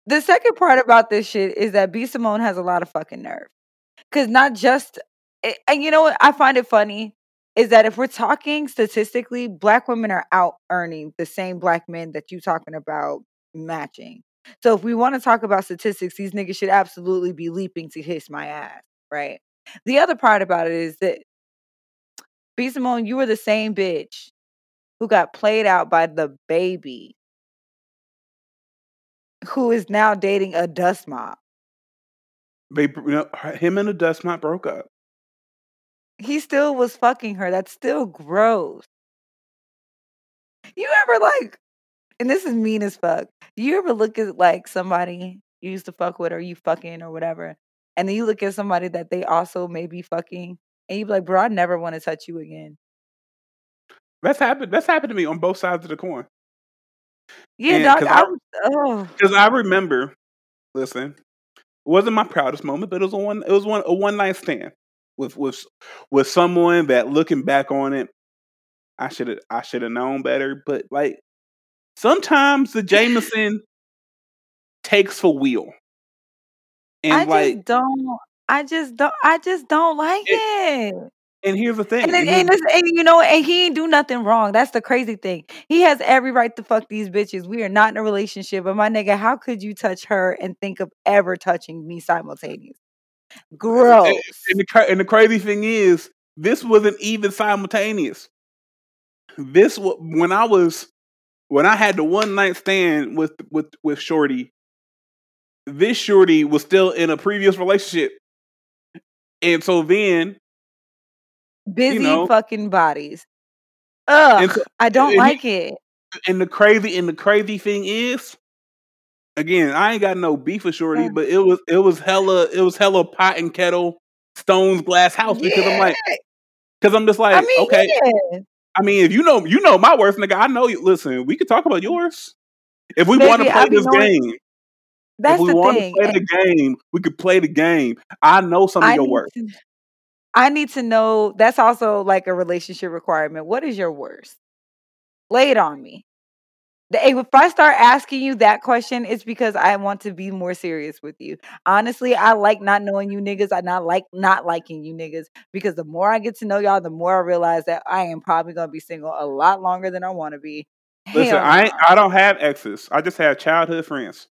The second part about this shit is that B Simone has a lot of fucking nerve. Cause not just and you know what I find it funny is that if we're talking statistically, black women are out earning the same black men that you're talking about matching. So if we want to talk about statistics, these niggas should absolutely be leaping to kiss my ass, right? The other part about it is that B Simone, you were the same bitch who got played out by the baby who is now dating a dust mop. They, you know, him and the dust mop broke up. He still was fucking her. That's still gross. You ever like and this is mean as fuck. Do you ever look at like somebody you used to fuck with or you fucking or whatever, and then you look at somebody that they also may be fucking, and you be like, bro, I never want to touch you again. That's happened. That's happened to me on both sides of the coin. Yeah, and dog. I Because I, I remember, listen, it wasn't my proudest moment, but it was a one. It was one a one night stand with with with someone that looking back on it, I should have I should have known better. But like sometimes the Jameson takes for wheel. And I like, just don't. I just don't. I just don't like it. it. And here's the thing. And, and, and, and, you know, and he ain't do nothing wrong. That's the crazy thing. He has every right to fuck these bitches. We are not in a relationship. But my nigga, how could you touch her and think of ever touching me simultaneously? Gross. And, the, and the crazy thing is, this wasn't even simultaneous. This when I was when I had the one night stand with with with Shorty. This Shorty was still in a previous relationship, and so then busy you know, fucking bodies. Ugh, so, I don't like he, it. And the crazy and the crazy thing is, again, I ain't got no beef with Shorty, yeah. but it was it was hella it was hella pot and kettle, stones glass house because yeah. I'm like, because I'm just like, I mean, okay. Yeah. I mean, if you know you know my worst nigga, I know you. Listen, we could talk about yours if we want to play this knowing, game. That's if we want to play eh the game, we could play the game. I know some of I your worst. I need to know. That's also like a relationship requirement. What is your worst? Lay it on me. If I start asking you that question, it's because I want to be more serious with you. Honestly, I like not knowing you niggas. I not like not liking you niggas because the more I get to know y'all, the more I realize that I am probably gonna be single a lot longer than I want to be. Listen, Hell I I don't have exes. I just have childhood friends.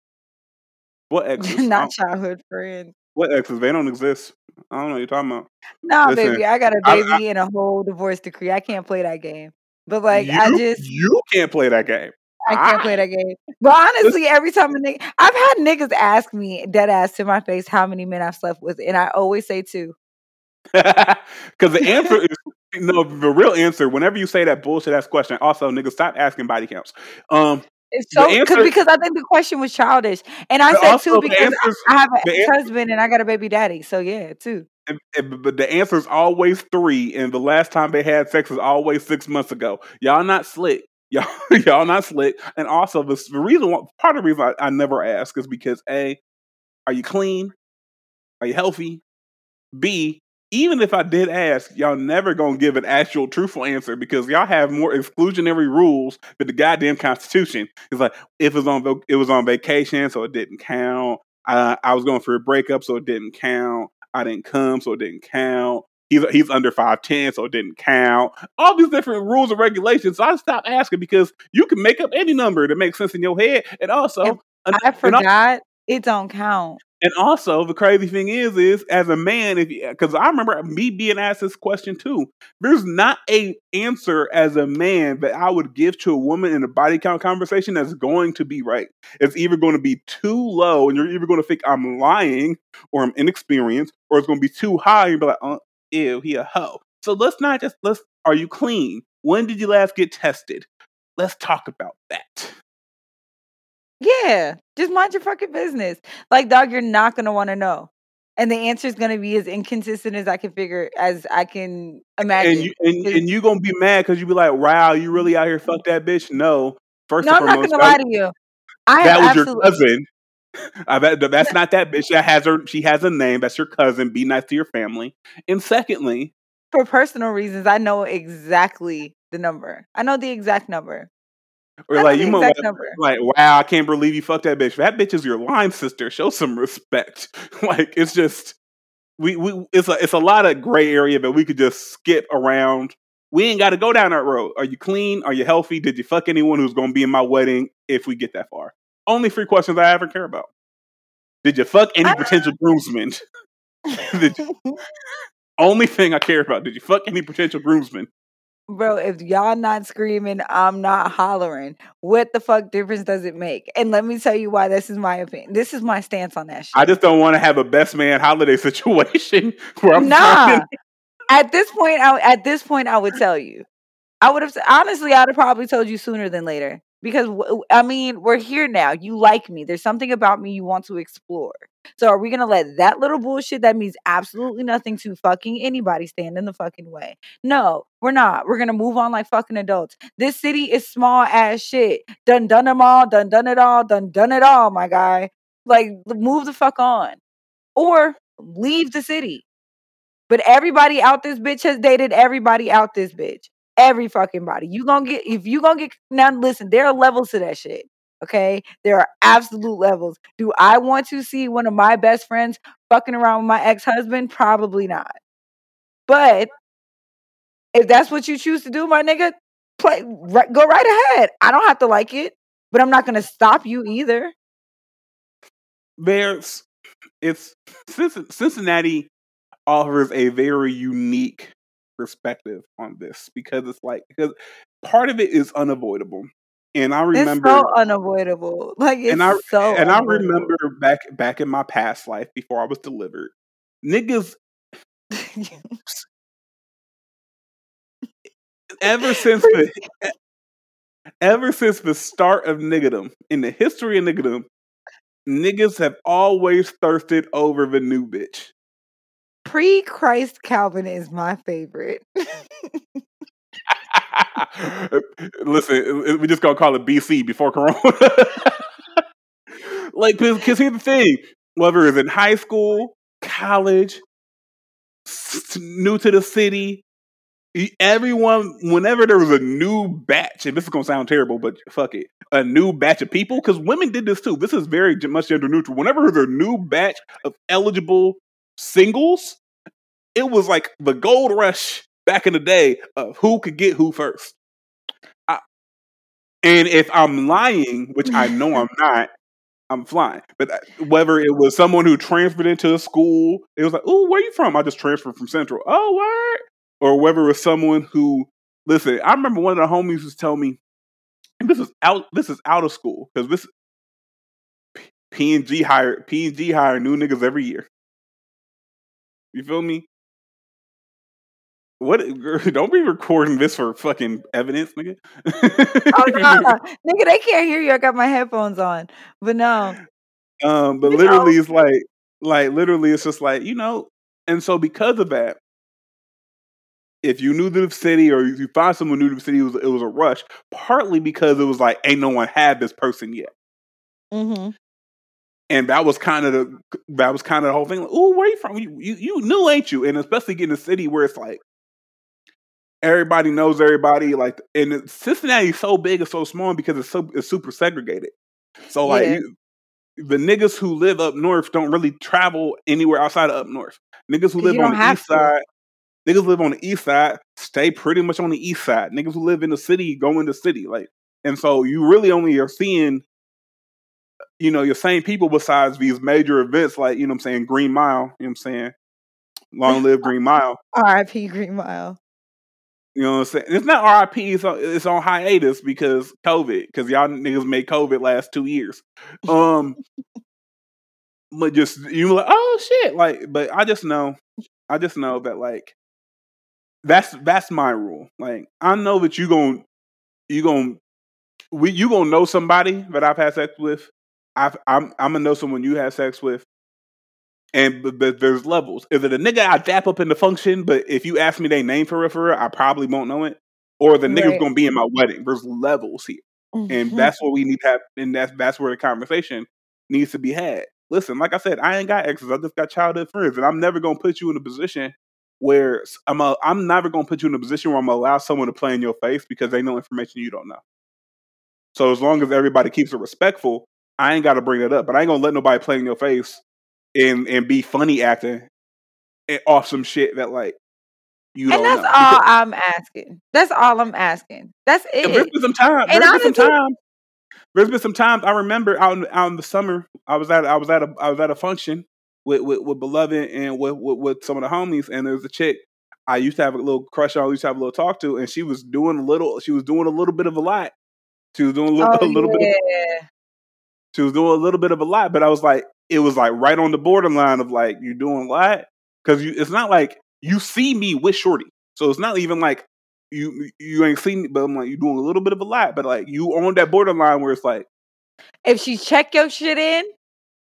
What exes? not childhood friends. What exes? They don't exist. I don't know what you're talking about. Nah, baby, I got a baby I, I, and a whole divorce decree. I can't play that game. But like, you, I just you can't play that game. I can't play that game. But honestly, every time a nigga, I've had niggas ask me dead ass to my face how many men I've slept with, and I always say two. Because the answer is no, the real answer. Whenever you say that bullshit ass question, also niggas stop asking body counts. Um, it's so answer, because I think the question was childish, and I said two because answers, I have an husband and I got a baby daddy. So yeah, two. And, and, but the answer is always three, and the last time they had sex was always six months ago. Y'all not slick. Y'all, y'all not slick. And also, the, the reason, why, part of the reason I, I never ask is because a, are you clean? Are you healthy? B, even if I did ask, y'all never gonna give an actual truthful answer because y'all have more exclusionary rules than the goddamn Constitution. It's like if it was on it was on vacation, so it didn't count. I, I was going for a breakup, so it didn't count. I didn't come, so it didn't count he's he's under five ten, so it didn't count. All these different rules and regulations. So I stopped asking because you can make up any number that makes sense in your head, and also and I forgot it don't count. And also, the crazy thing is, is as a man, if because I remember me being asked this question too. There's not a answer as a man that I would give to a woman in a body count conversation that's going to be right. It's either going to be too low, and you're either going to think I'm lying or I'm inexperienced, or it's going to be too high, and you're like, uh, ew, he a hoe. So let's not just let's are you clean? When did you last get tested? Let's talk about that. Yeah, just mind your fucking business. Like, dog, you're not gonna want to know, and the answer is gonna be as inconsistent as I can figure, as I can imagine. And you and, and you gonna be mad because you be like, "Wow, you really out here fuck that bitch?" No, first no, I'm not gonna lie to you. I that was absolutely- your cousin. I bet that's not that bitch. That has her. She has a name. That's your cousin. Be nice to your family. And secondly, for personal reasons, I know exactly the number. I know the exact number. Or like you like, wow, I can't believe you fucked that bitch. That bitch is your line sister. Show some respect. like it's just we we it's a it's a lot of gray area that we could just skip around. We ain't got to go down that road. Are you clean? Are you healthy? Did you fuck anyone who's going to be in my wedding? If we get that far, only three questions I ever care about. Did you fuck any potential groomsmen? you, only thing I care about. Did you fuck any potential groomsmen? Bro, if y'all not screaming, I'm not hollering. What the fuck difference does it make? And let me tell you why this is my opinion. This is my stance on that shit. I just don't want to have a best man holiday situation where I'm nah. At this point, I, at this point, I would tell you. I would have honestly, I'd have probably told you sooner than later because I mean, we're here now. You like me. There's something about me you want to explore. So are we going to let that little bullshit that means absolutely nothing to fucking anybody stand in the fucking way? No, we're not. We're going to move on like fucking adults. This city is small ass shit. Done done them all, done done it all, done done it all, my guy. Like move the fuck on. Or leave the city. But everybody out this bitch has dated everybody out this bitch. Every fucking body. You gonna get if you gonna get now. Listen, there are levels to that shit. Okay, there are absolute levels. Do I want to see one of my best friends fucking around with my ex husband? Probably not. But if that's what you choose to do, my nigga, play right, go right ahead. I don't have to like it, but I'm not gonna stop you either. There's it's Cincinnati offers a very unique perspective on this because it's like because part of it is unavoidable. And I remember it's so unavoidable. Like it's and I so and I remember back back in my past life before I was delivered, niggas ever since the ever since the start of niggerdom in the history of niggerdom, niggas have always thirsted over the new bitch. Pre Christ Calvin is my favorite. Listen, we just gonna call it BC before Corona. like, because here's the thing: whether it's in high school, college, new to the city, everyone, whenever there was a new batch, and this is gonna sound terrible, but fuck it, a new batch of people, because women did this too. This is very much gender neutral. Whenever there's a new batch of eligible singles, it was like the gold rush back in the day of who could get who first. I, and if I'm lying, which I know I'm not, I'm flying. But uh, whether it was someone who transferred into a school, it was like, oh, where you from? I just transferred from Central. Oh, what? Or whether it was someone who, listen, I remember one of the homies was telling me, this is out, this is out of school because this P and G hire P and G hire new niggas every year. You feel me? What? Girl, Don't be recording this for fucking evidence, nigga. oh no, nigga, they can't hear you. I got my headphones on, but no. Um, but you literally, know. it's like, like literally, it's just like you know, and so because of that, if you knew the city or if you find someone new to the city, it was it was a rush. Partly because it was like, ain't no one had this person yet. Mm-hmm. And that was kind of the that was kind of the whole thing. Like, oh, where you from? You, you you knew, ain't you? And especially getting a city where it's like everybody knows everybody. Like, and Cincinnati is so big and so small because it's so it's super segregated. So like, yeah. you, the niggas who live up north don't really travel anywhere outside of up north. Niggas who live on the east to. side, niggas live on the east side, stay pretty much on the east side. Niggas who live in the city go in the city. Like, and so you really only are seeing, you know, your same people besides these major events like, you know I'm saying, Green Mile, you know I'm saying? Long live Green Mile. R.I.P. Green Mile. You know what I'm saying? It's not RIP. It's on, it's on hiatus because COVID. Because y'all niggas made COVID last two years. Um, but just you like, oh shit, like. But I just know, I just know that like, that's that's my rule. Like, I know that you gonna you going we you gonna know somebody that I've had sex with. I've, I'm I'm gonna know someone you have sex with and but, but, there's levels. Is it a nigga I dap up in the function, but if you ask me their name for referral, I probably won't know it, or the nigga's right. gonna be in my wedding. There's levels here, mm-hmm. and that's what we need to have, and that's that's where the conversation needs to be had. Listen, like I said, I ain't got exes. I just got childhood friends, and I'm never gonna put you in a position where I'm a, I'm never gonna put you in a position where I'm gonna allow someone to play in your face because they know information you don't know. So as long as everybody keeps it respectful, I ain't got to bring it up. But I ain't gonna let nobody play in your face and and be funny acting and off some shit that like you and that's know. all I'm asking. That's all I'm asking. That's it. There's been some time. There's been some time. There's been some times I remember out in, out in the summer. I was at I was at a I was at a function with with, with beloved and with, with, with some of the homies, and there was a chick I used to have a little crush on. I used to have a little talk to, and she was doing a little. She was doing a little bit of a lot. She was doing a little, oh, a little yeah. bit. Of, she was doing a little bit of a lot, but I was like, it was like right on the borderline of like you're doing what? Because you, it's not like you see me with Shorty, so it's not even like you you ain't seen me, but I'm like you doing a little bit of a lot, but like you on that borderline where it's like, if she check your shit in,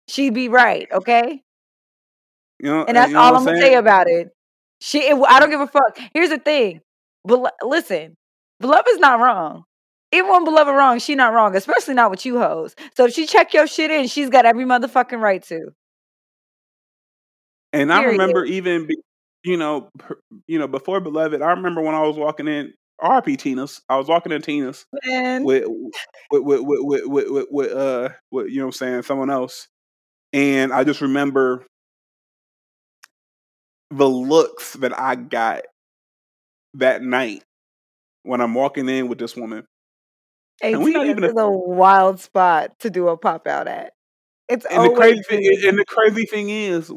she'd be right, okay? You know, and that's you know all I'm, gonna say about it. She, it, I don't give a fuck. Here's the thing, but listen, love is not wrong it won't beloved wrong. She not wrong, especially not with you hoes. So if she check your shit in, she's got every motherfucking right to. And Period. I remember even, you know, you know, before beloved, I remember when I was walking in RP Tina's. I was walking in Tina's Man. with with with with with with, with uh with, you know what I'm saying someone else, and I just remember the looks that I got that night when I'm walking in with this woman and we not even a, a wild spot to do a pop out at. It's and the crazy thing, and the crazy thing is,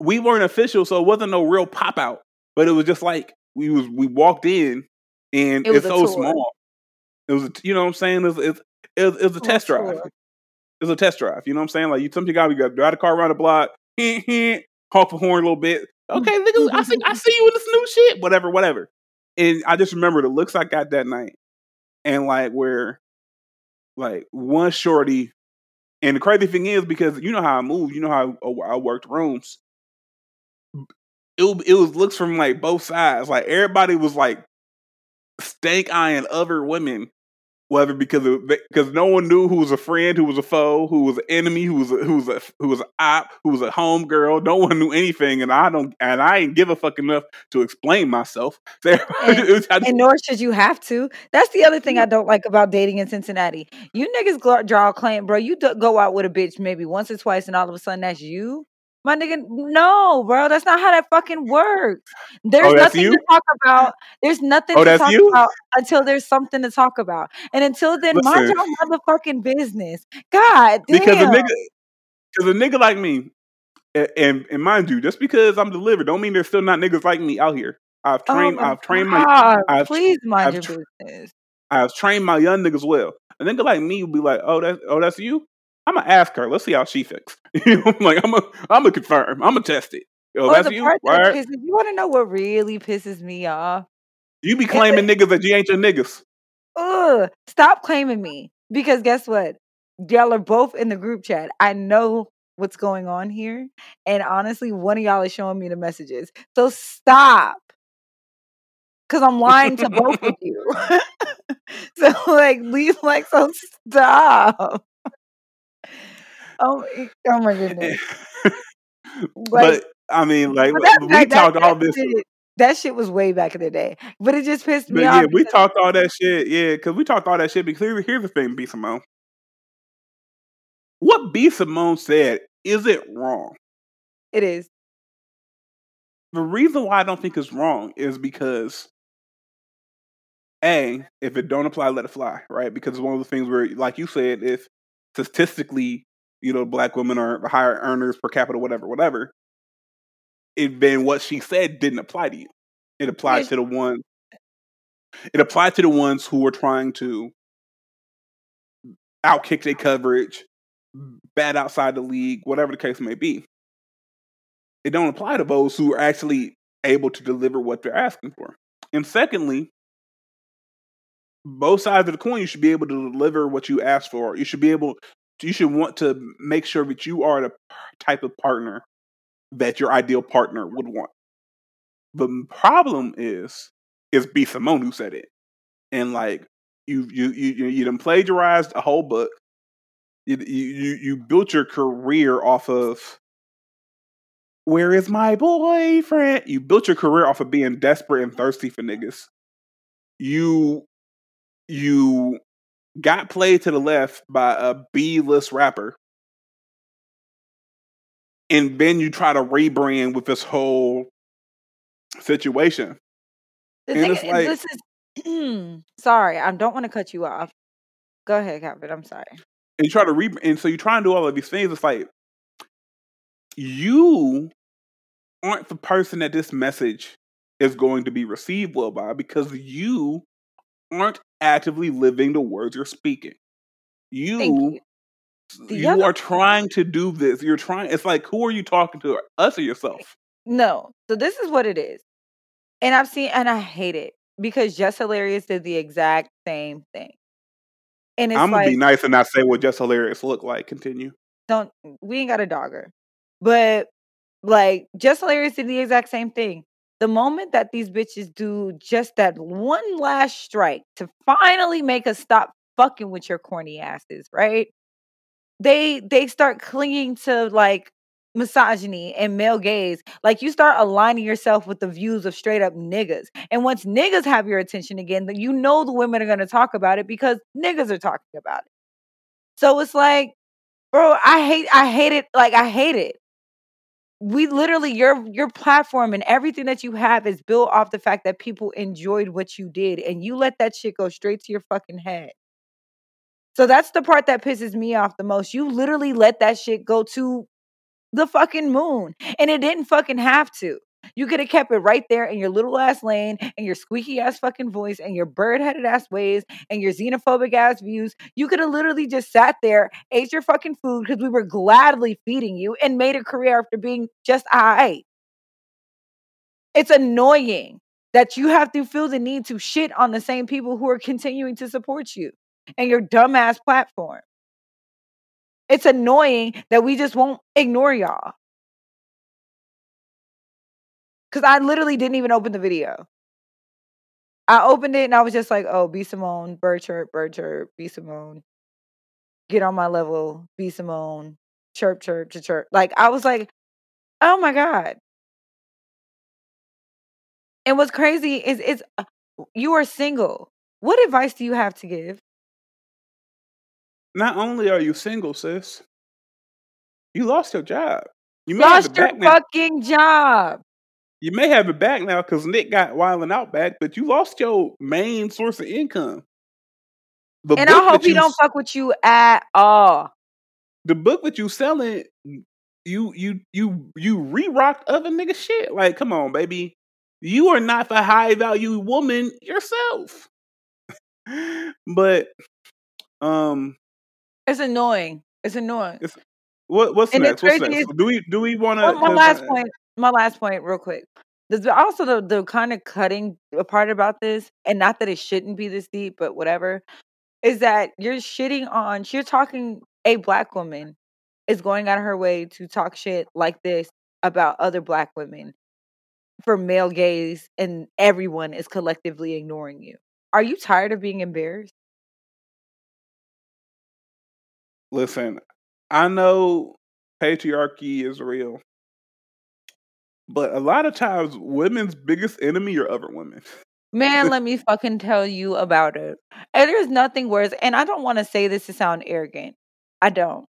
we weren't official, so it wasn't no real pop out. But it was just like we was we walked in, and it it's so tour. small. It was, a, you know what I'm saying? it's was, it, it was, it was a test drive. It was a test drive. You know what I'm saying? Like you, sometimes you got to drive the car around the block, honk the horn a little bit. Mm, okay, nigga, I see, I mm-hmm, see mm-hmm. you in this new shit. Whatever, whatever. And I just remember the looks I got that night, and like where, like one shorty, and the crazy thing is because you know how I move, you know how I, I worked rooms. It, it was looks from like both sides. Like everybody was like stank eyeing other women whether because of, because no one knew who was a friend, who was a foe, who was an enemy, who was a, who was a who was an op, who was a home girl. No one knew anything, and I don't and I ain't give a fuck enough to explain myself. and, and, nor should you have to. That's the other thing I don't like about dating in Cincinnati. You niggas draw a claim, bro. You go out with a bitch maybe once or twice, and all of a sudden that's you. My nigga, no, bro, that's not how that fucking works. There's oh, nothing you? to talk about. There's nothing oh, to talk you? about until there's something to talk about. And until then, Listen, mind your motherfucking business. God damn. Because a nigga, because a nigga like me, and, and mind you, just because I'm delivered, don't mean there's still not niggas like me out here. I've oh trained, oh I've trained God. my, I've, please mind I've, your business. I've trained my young niggas well. A nigga like me will be like, oh, that's, oh, that's you. I'm gonna ask her. Let's see how she thinks. I'm like, I'm gonna, I'm gonna confirm. I'm gonna test it. Yo, that's you. Pisses, you want to know what really pisses me off? You be claiming niggas that you ain't your niggas. Ugh! Stop claiming me because guess what? Y'all are both in the group chat. I know what's going on here, and honestly, one of y'all is showing me the messages. So stop, because I'm lying to both of you. so like, leave like so. Stop. Oh, oh my goodness. but I mean, like that, we that, talked that, all this. Shit, that shit was way back in the day, but it just pissed me but off. Yeah, we talked all that shit. Yeah, because we talked all that shit. Because here's the thing, B Simone. What B Simone said is it wrong. It is. The reason why I don't think it's wrong is because a if it don't apply, let it fly, right? Because it's one of the things where, like you said, if statistically you know, black women are higher earners per capita, whatever, whatever. It then what she said didn't apply to you. It applied to the ones. It applied to the ones who were trying to outkick their coverage, bad outside the league, whatever the case may be. It don't apply to those who are actually able to deliver what they're asking for. And secondly, both sides of the coin, you should be able to deliver what you ask for. You should be able you should want to make sure that you are the type of partner that your ideal partner would want. The problem is, is B Simone who said it, and like you you you you done plagiarized a whole book. You you you built your career off of where is my boyfriend? You built your career off of being desperate and thirsty for niggas. You you got played to the left by a B list rapper. And then you try to rebrand with this whole situation. The and thing, like, this is sorry, I don't want to cut you off. Go ahead, Calvin. I'm sorry. And you try to re and so you try and do all of these things. It's like you aren't the person that this message is going to be received well by because you aren't actively living the words you're speaking. You you, you other- are trying to do this. You're trying it's like who are you talking to? Us or yourself? No. So this is what it is. And I've seen and I hate it because Just Hilarious did the exact same thing. And I'm gonna like, be nice and not say what Just Hilarious look like. Continue. Don't we ain't got a dogger. But like Just Hilarious did the exact same thing the moment that these bitches do just that one last strike to finally make us stop fucking with your corny asses, right? They they start clinging to like misogyny and male gaze. Like you start aligning yourself with the views of straight up niggas. And once niggas have your attention again, you know the women are going to talk about it because niggas are talking about it. So it's like, bro, I hate I hate it like I hate it we literally your your platform and everything that you have is built off the fact that people enjoyed what you did and you let that shit go straight to your fucking head. So that's the part that pisses me off the most. You literally let that shit go to the fucking moon and it didn't fucking have to. You could have kept it right there in your little ass lane and your squeaky ass fucking voice and your bird headed ass ways and your xenophobic ass views. You could have literally just sat there, ate your fucking food because we were gladly feeding you and made a career after being just I. It's annoying that you have to feel the need to shit on the same people who are continuing to support you and your dumbass platform. It's annoying that we just won't ignore y'all. Cause I literally didn't even open the video. I opened it and I was just like, oh, B Simone, bird chirp, bird chirp, B Simone. Get on my level, B Simone, chirp, chirp, to chirp. Like I was like, oh my God. And what's crazy is it's uh, you are single. What advice do you have to give? Not only are you single, sis, you lost your job. You lost your fucking job. You may have it back now because Nick got Wild 'N Out back, but you lost your main source of income. The and I hope he don't fuck with you at all. The book that you selling, you you you you re-rocked other nigga shit. Like, come on, baby. You are not the high value woman yourself. but um it's annoying. It's annoying. It's, what what's and next? What's next? do we do we want to? One last point my last point, real quick. There's also the the kind of cutting uh, part about this, and not that it shouldn't be this deep, but whatever, is that you're shitting on. You're talking a black woman is going out of her way to talk shit like this about other black women for male gaze, and everyone is collectively ignoring you. Are you tired of being embarrassed? Listen, I know patriarchy is real. But a lot of times, women's biggest enemy are other women. Man, let me fucking tell you about it. And there's nothing worse. And I don't want to say this to sound arrogant. I don't.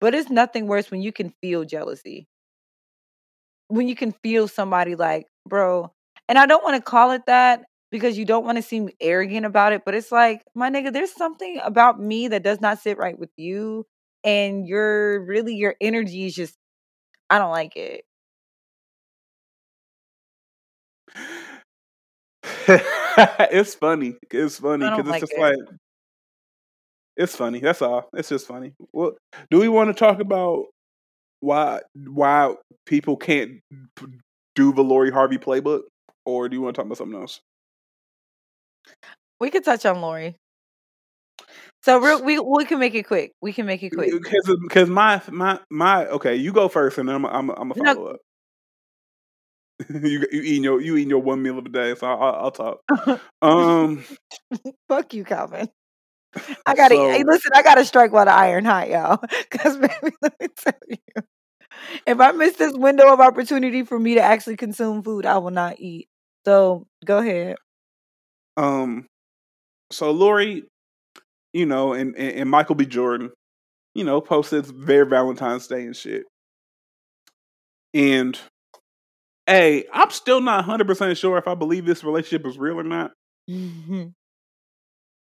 But it's nothing worse when you can feel jealousy. When you can feel somebody like, bro, and I don't want to call it that because you don't want to seem arrogant about it, but it's like, my nigga, there's something about me that does not sit right with you. And your really your energy is just I don't like it. it's funny. It's funny because it's like just it. like it's funny. That's all. It's just funny. Well, do we want to talk about why why people can't do the Lori Harvey playbook, or do you want to talk about something else? We could touch on Lori. So real, we we can make it quick. We can make it quick because my my my okay. You go first, and then I'm I'm, I'm gonna follow no, up. you you eating your you eating your one meal of a day, so I'll, I'll talk. Um, fuck you, Calvin. I gotta so, hey, listen. I gotta strike while the iron hot, y'all. Because baby, let me tell you, if I miss this window of opportunity for me to actually consume food, I will not eat. So go ahead. Um, so Lori, you know, and, and, and Michael B. Jordan, you know, posted their Valentine's Day and shit, and Hey, I'm still not 100% sure if I believe this relationship is real or not. Mm-hmm.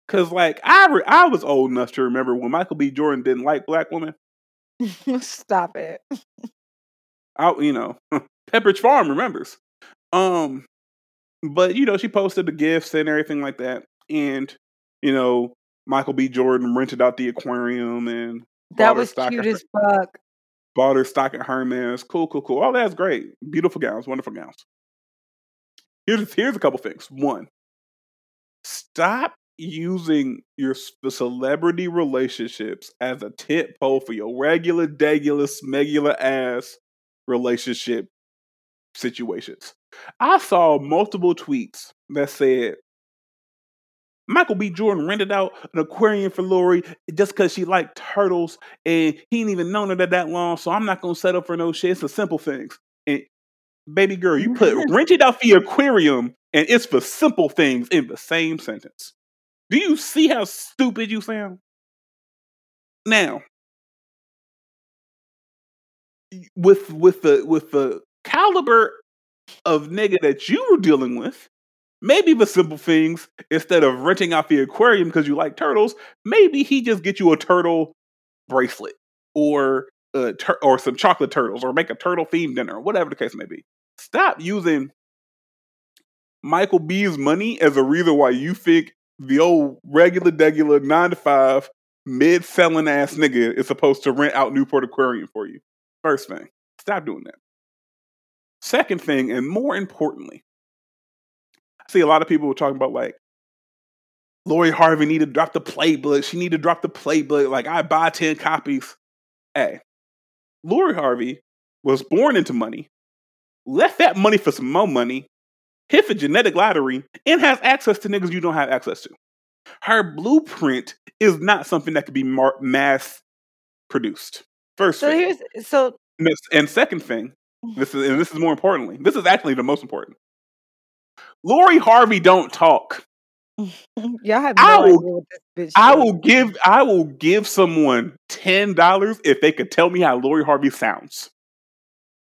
Cause like I re- I was old enough to remember when Michael B. Jordan didn't like black women. Stop it. I you know Pepperidge Farm remembers. Um, but you know she posted the gifts and everything like that, and you know Michael B. Jordan rented out the aquarium and that was cute as fuck bought her stock at Hermes. Cool, cool, cool. All that's great. Beautiful gowns, wonderful gowns. Here's here's a couple things. One, stop using your celebrity relationships as a tent pole for your regular, degular, smegular ass relationship situations. I saw multiple tweets that said Michael B. Jordan rented out an aquarium for Lori just because she liked turtles and he ain't even known her that, that long, so I'm not gonna settle for no shit. It's the simple things. And baby girl, you put rented out the aquarium and it's for simple things in the same sentence. Do you see how stupid you sound? Now, with with the with the caliber of nigga that you were dealing with, maybe the simple things instead of renting out the aquarium because you like turtles, maybe he just get you a turtle bracelet or uh, tur- or some chocolate turtles or make a turtle themed dinner or whatever the case may be. Stop using Michael B's money as a reason why you think the old regular, degular nine to five mid selling ass nigga is supposed to rent out Newport Aquarium for you. First thing, stop doing that. Second thing, and more importantly, see a lot of people were talking about like Lori Harvey need to drop the playbook. She need to drop the playbook. Like I buy 10 copies. Hey, Lori Harvey was born into money, left that money for some more money, hit the genetic lottery, and has access to niggas you don't have access to. Her blueprint is not something that could be mar- mass produced. First So thing. here's so And And second thing, mm-hmm. this is and this is more importantly. This is actually the most important. Lori Harvey don't talk. y'all have no I will- idea what this bitch. I will give I will give someone ten dollars if they could tell me how Lori Harvey sounds.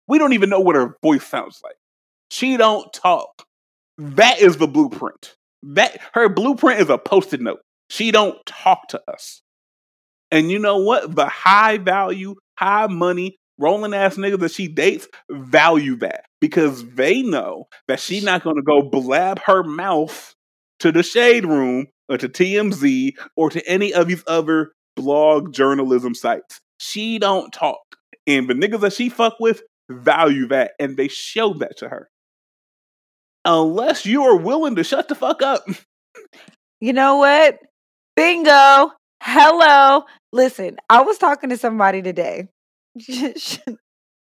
We don't even know what her voice sounds like. She don't talk. That is the blueprint. That her blueprint is a post-it note. She don't talk to us. And you know what? The high value, high money, rolling ass niggas that she dates value that because they know that she's not gonna go blab her mouth to the shade room or to TMZ or to any of these other blog journalism sites. She don't talk. And the niggas that she fuck with value that and they show that to her. Unless you are willing to shut the fuck up. You know what? Bingo. Hello. Listen, I was talking to somebody today.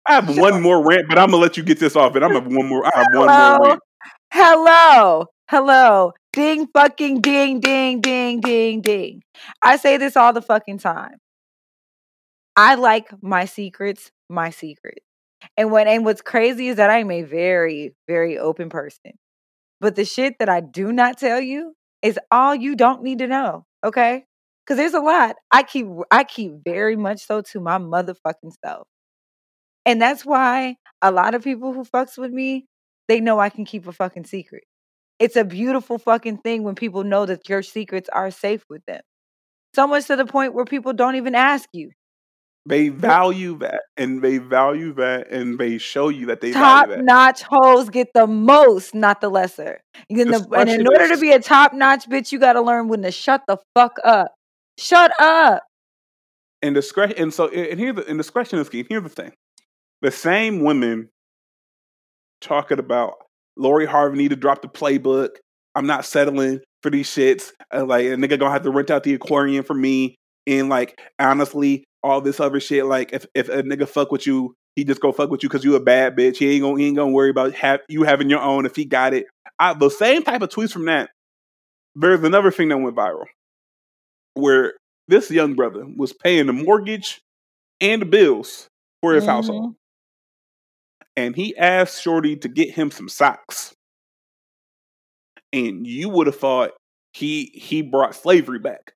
I have one more rant, but I'm gonna let you get this off. And I'm gonna have one more. I have one Hello. more rant. Hello. Hello. Ding fucking ding ding ding ding ding. I say this all the fucking time. I like my secrets, my secrets. And what and what's crazy is that I'm a very, very open person. But the shit that I do not tell you is all you don't need to know. Okay? Because there's a lot. I keep I keep very much so to my motherfucking self. And that's why a lot of people who fucks with me, they know I can keep a fucking secret. It's a beautiful fucking thing when people know that your secrets are safe with them. So much to the point where people don't even ask you. They value that, and they value that, and they show you that they top value that. notch hoes get the most, not the lesser. The and in order to be a top notch bitch, you got to learn when to shut the fuck up. Shut up. And discretion, and so, and here, the, and discretion is key. Here's the thing: the same women talking about Lori Harvey need to drop the playbook. I'm not settling for these shits. Uh, like a nigga gonna have to rent out the aquarium for me. And like honestly, all this other shit. Like if if a nigga fuck with you, he just go fuck with you because you a bad bitch. He ain't gonna he ain't gonna worry about have you having your own if he got it. I, the same type of tweets from that. There's another thing that went viral where this young brother was paying the mortgage and the bills for his household. Mm-hmm. And he asked Shorty to get him some socks. And you would have thought he he brought slavery back.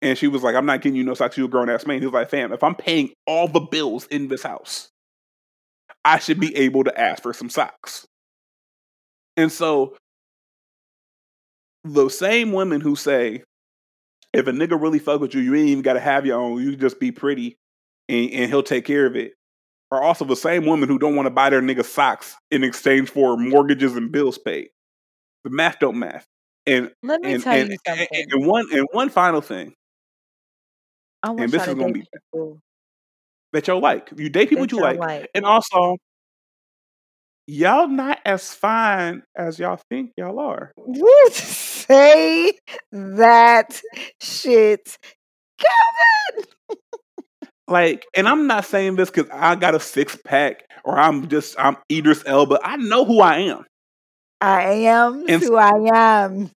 And she was like, I'm not getting you no socks, you a grown ass man. He was like, fam, if I'm paying all the bills in this house, I should be able to ask for some socks. And so the same women who say, if a nigga really fuck with you, you ain't even gotta have your own, you just be pretty and, and he'll take care of it. Are also the same women who don't want to buy their nigga socks in exchange for mortgages and bills paid. The math don't math. And Let me and, tell and, you and, something. and one and one final thing I want and this is to gonna be people that y'all like. You date people that you like. like. And also, y'all not as fine as y'all think y'all are. Woo, say that shit, Kevin. Like, and I'm not saying this because I got a six pack or I'm just I'm Idris Elba. I know who I am. I am And- who I am.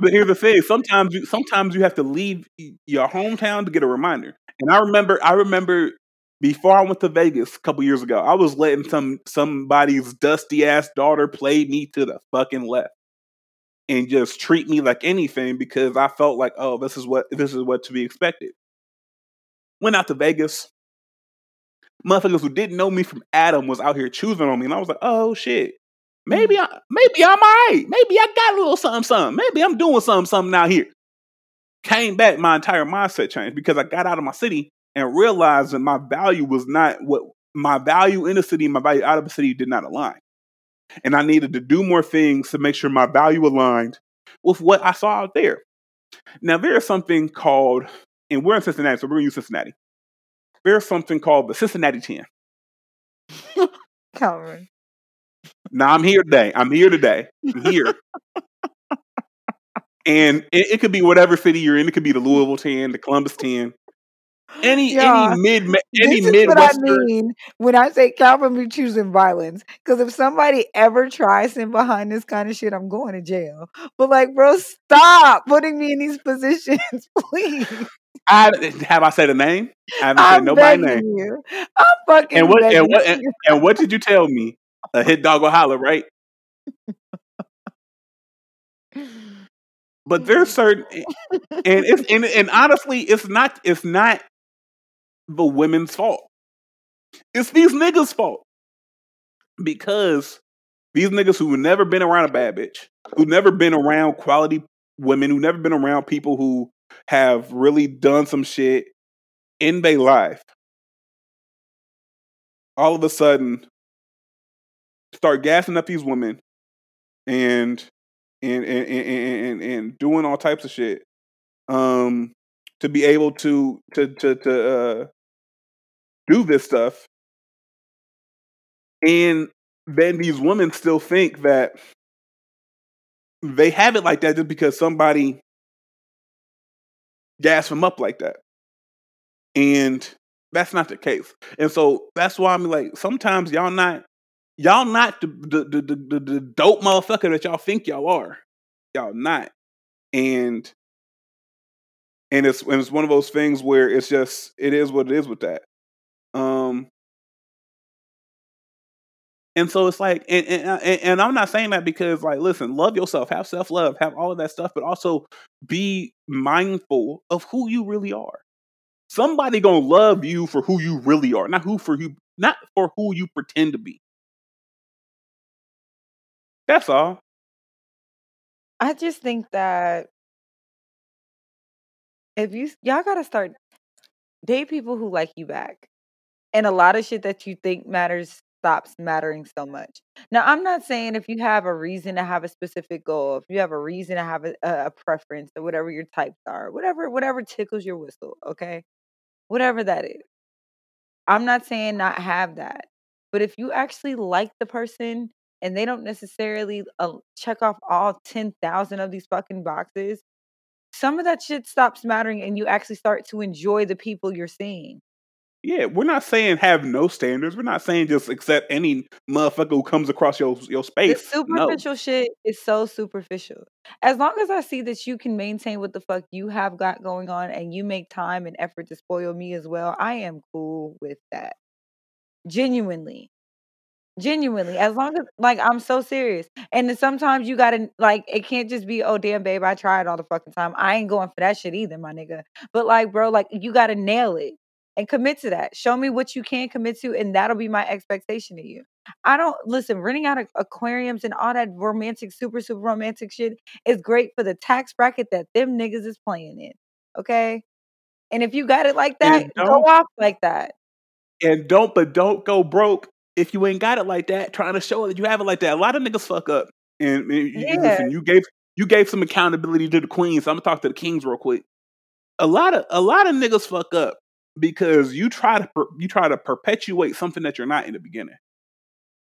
But here's the thing: sometimes you sometimes you have to leave your hometown to get a reminder. And I remember, I remember before I went to Vegas a couple years ago, I was letting some somebody's dusty ass daughter play me to the fucking left and just treat me like anything because I felt like, oh, this is what this is what to be expected. Went out to Vegas. Motherfuckers who didn't know me from Adam was out here choosing on me, and I was like, oh shit. Maybe I maybe I'm alright. Maybe I got a little something, something. Maybe I'm doing something, something out here. Came back, my entire mindset changed because I got out of my city and realized that my value was not what my value in the city my value out of the city did not align. And I needed to do more things to make sure my value aligned with what I saw out there. Now, there's something called, and we're in Cincinnati, so we're going to use Cincinnati. There's something called the Cincinnati 10. Calvin. Now, I'm here today. I'm here today. I'm here. and it, it, could be whatever city you're in. It could be the Louisville 10, the Columbus 10, any yeah. any mid any this is what I mean when I say Calvin be choosing violence. Because if somebody ever tries him behind this kind of shit, I'm going to jail. But like, bro, stop putting me in these positions, please. I have I said a name? I haven't I'm said nobody's name. You. I'm fucking and what and what and, and, what did you tell me? A hit dog will holler, right? but there's certain and it's and, and honestly, it's not it's not the women's fault. It's these niggas' fault. Because these niggas who have never been around a bad bitch, who never been around quality women, who never been around people who have really done some shit in their life, all of a sudden start gassing up these women and and and and, and, and doing all types of shit um to be able to to to to uh, do this stuff, and then these women still think that they have it like that just because somebody gas them up like that, and that's not the case. And so that's why I'm like, sometimes y'all not y'all not the the the, the, the dope motherfucker that y'all think y'all are. Y'all not, and and it's and it's one of those things where it's just it is what it is with that. Um, and so it's like, and, and uh, and I'm not saying that because like, listen, love yourself, have self love, have all of that stuff, but also be mindful of who you really are. Somebody gonna love you for who you really are, not who for you, not for who you pretend to be. That's all. I just think that if you y'all gotta start date people who like you back. And a lot of shit that you think matters stops mattering so much. Now, I'm not saying if you have a reason to have a specific goal, if you have a reason to have a, a preference or whatever your types are, whatever whatever tickles your whistle, okay? Whatever that is. I'm not saying not have that. But if you actually like the person and they don't necessarily uh, check off all 10,000 of these fucking boxes, some of that shit stops mattering and you actually start to enjoy the people you're seeing. Yeah, we're not saying have no standards. We're not saying just accept any motherfucker who comes across your your space. The superficial no. shit is so superficial. As long as I see that you can maintain what the fuck you have got going on and you make time and effort to spoil me as well, I am cool with that. Genuinely. Genuinely, as long as like I'm so serious. And then sometimes you gotta like it can't just be, oh damn babe, I tried all the fucking time. I ain't going for that shit either, my nigga. But like, bro, like you gotta nail it and commit to that. Show me what you can commit to, and that'll be my expectation of you. I don't listen, renting out aquariums and all that romantic, super, super romantic shit is great for the tax bracket that them niggas is playing in. Okay. And if you got it like that, go off like that. And don't, but don't go broke if you ain't got it like that, trying to show that you have it like that. A lot of niggas fuck up. And, and yeah. listen, you gave you gave some accountability to the queens. So I'm gonna talk to the kings real quick. A lot of a lot of niggas fuck up because you try to you try to perpetuate something that you're not in the beginning.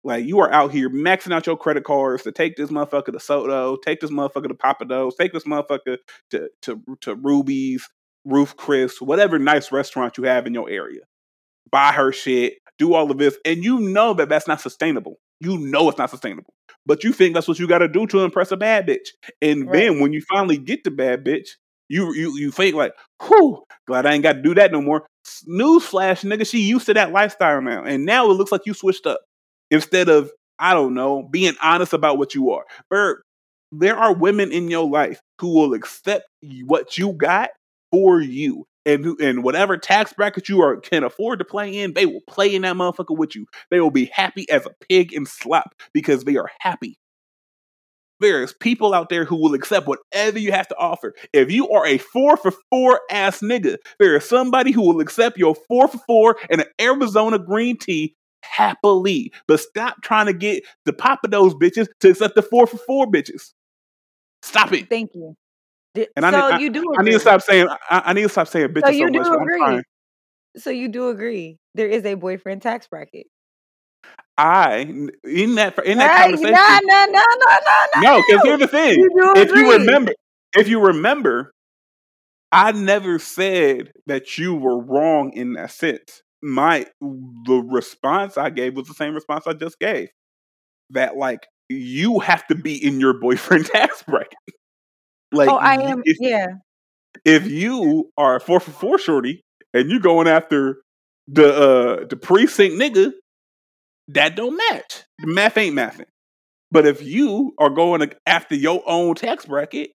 Like you are out here maxing out your credit cards to take this motherfucker to Sotto, take this motherfucker to Pappadeaux, take this motherfucker to to to Ruby's, Ruth's Chris, whatever nice restaurant you have in your area. Buy her shit, do all of this, and you know that that's not sustainable. You know it's not sustainable, but you think that's what you got to do to impress a bad bitch. And right. then when you finally get the bad bitch, you you you think like, whew, glad I ain't got to do that no more. Newsflash, nigga, she used to that lifestyle now, and now it looks like you switched up. Instead of I don't know, being honest about what you are. Bird, there are women in your life who will accept what you got for you. and and whatever tax bracket you are can afford to play in, they will play in that motherfucker with you. They will be happy as a pig in slop because they are happy. There's people out there who will accept whatever you have to offer. If you are a four for four ass nigga, there is somebody who will accept your four for four and an Arizona green tea happily. But stop trying to get the pop of those bitches to accept the four for four bitches. Stop it. Thank you. And I, so need, you do. I, I, need to stop saying. I, I, need to stop saying bitches so, you so do much. Agree. So you do agree there is a boyfriend tax bracket. I in that in that hey, conversation. No, no, no, no, no, no. Because here's the thing: you if you remember, if you remember, I never said that you were wrong in that sense. My the response I gave was the same response I just gave. That like you have to be in your boyfriend tax bracket. Like, oh, I am. If, yeah. If you are a four for four shorty and you going after the uh the precinct nigga, that don't match. The math ain't mathing. But if you are going after your own tax bracket,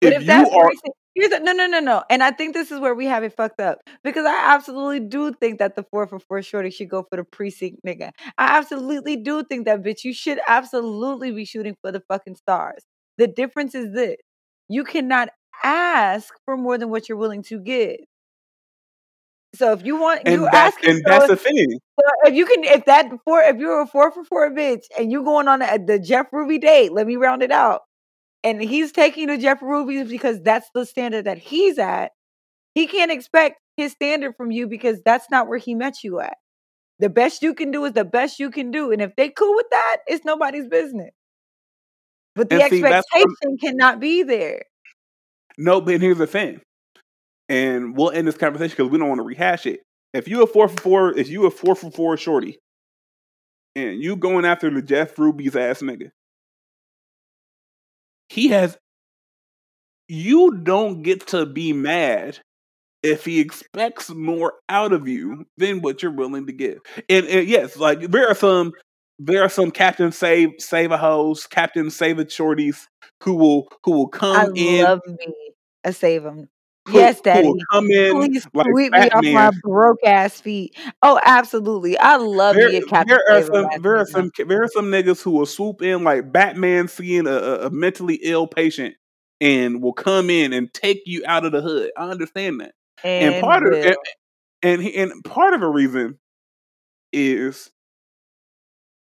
but if, if you are Here's a, no, no, no, no. And I think this is where we have it fucked up because I absolutely do think that the four for four shorty should go for the precinct nigga. I absolutely do think that bitch. You should absolutely be shooting for the fucking stars. The difference is this: you cannot ask for more than what you're willing to give. So if you want, and you that's, asking. And that's the thing. So if you can, if that four, if you're a four for four bitch, and you going on a, the Jeff Ruby date, let me round it out. And he's taking the Jeff Ruby because that's the standard that he's at. He can't expect his standard from you because that's not where he met you at. The best you can do is the best you can do, and if they cool with that, it's nobody's business. But the and expectation see, cannot be there. No, but here's the thing, and we'll end this conversation because we don't want to rehash it. If you a four for four, if you a four for four shorty, and you going after the Jeff Ruby's ass nigga, he has. You don't get to be mad if he expects more out of you than what you're willing to give. And, and yes, like there are some there are some Captain Save Save a Hose, Captain Save a Shorties who will who will come in. I in. love me a save them. Yes, Daddy. Come in Please like sweep me off my broke ass feet. Oh, absolutely. I love there, me Captain there are some there are some there are some niggas who will swoop in like Batman seeing a, a mentally ill patient and will come in and take you out of the hood. I understand that. And, and part will. of and, and and part of a reason is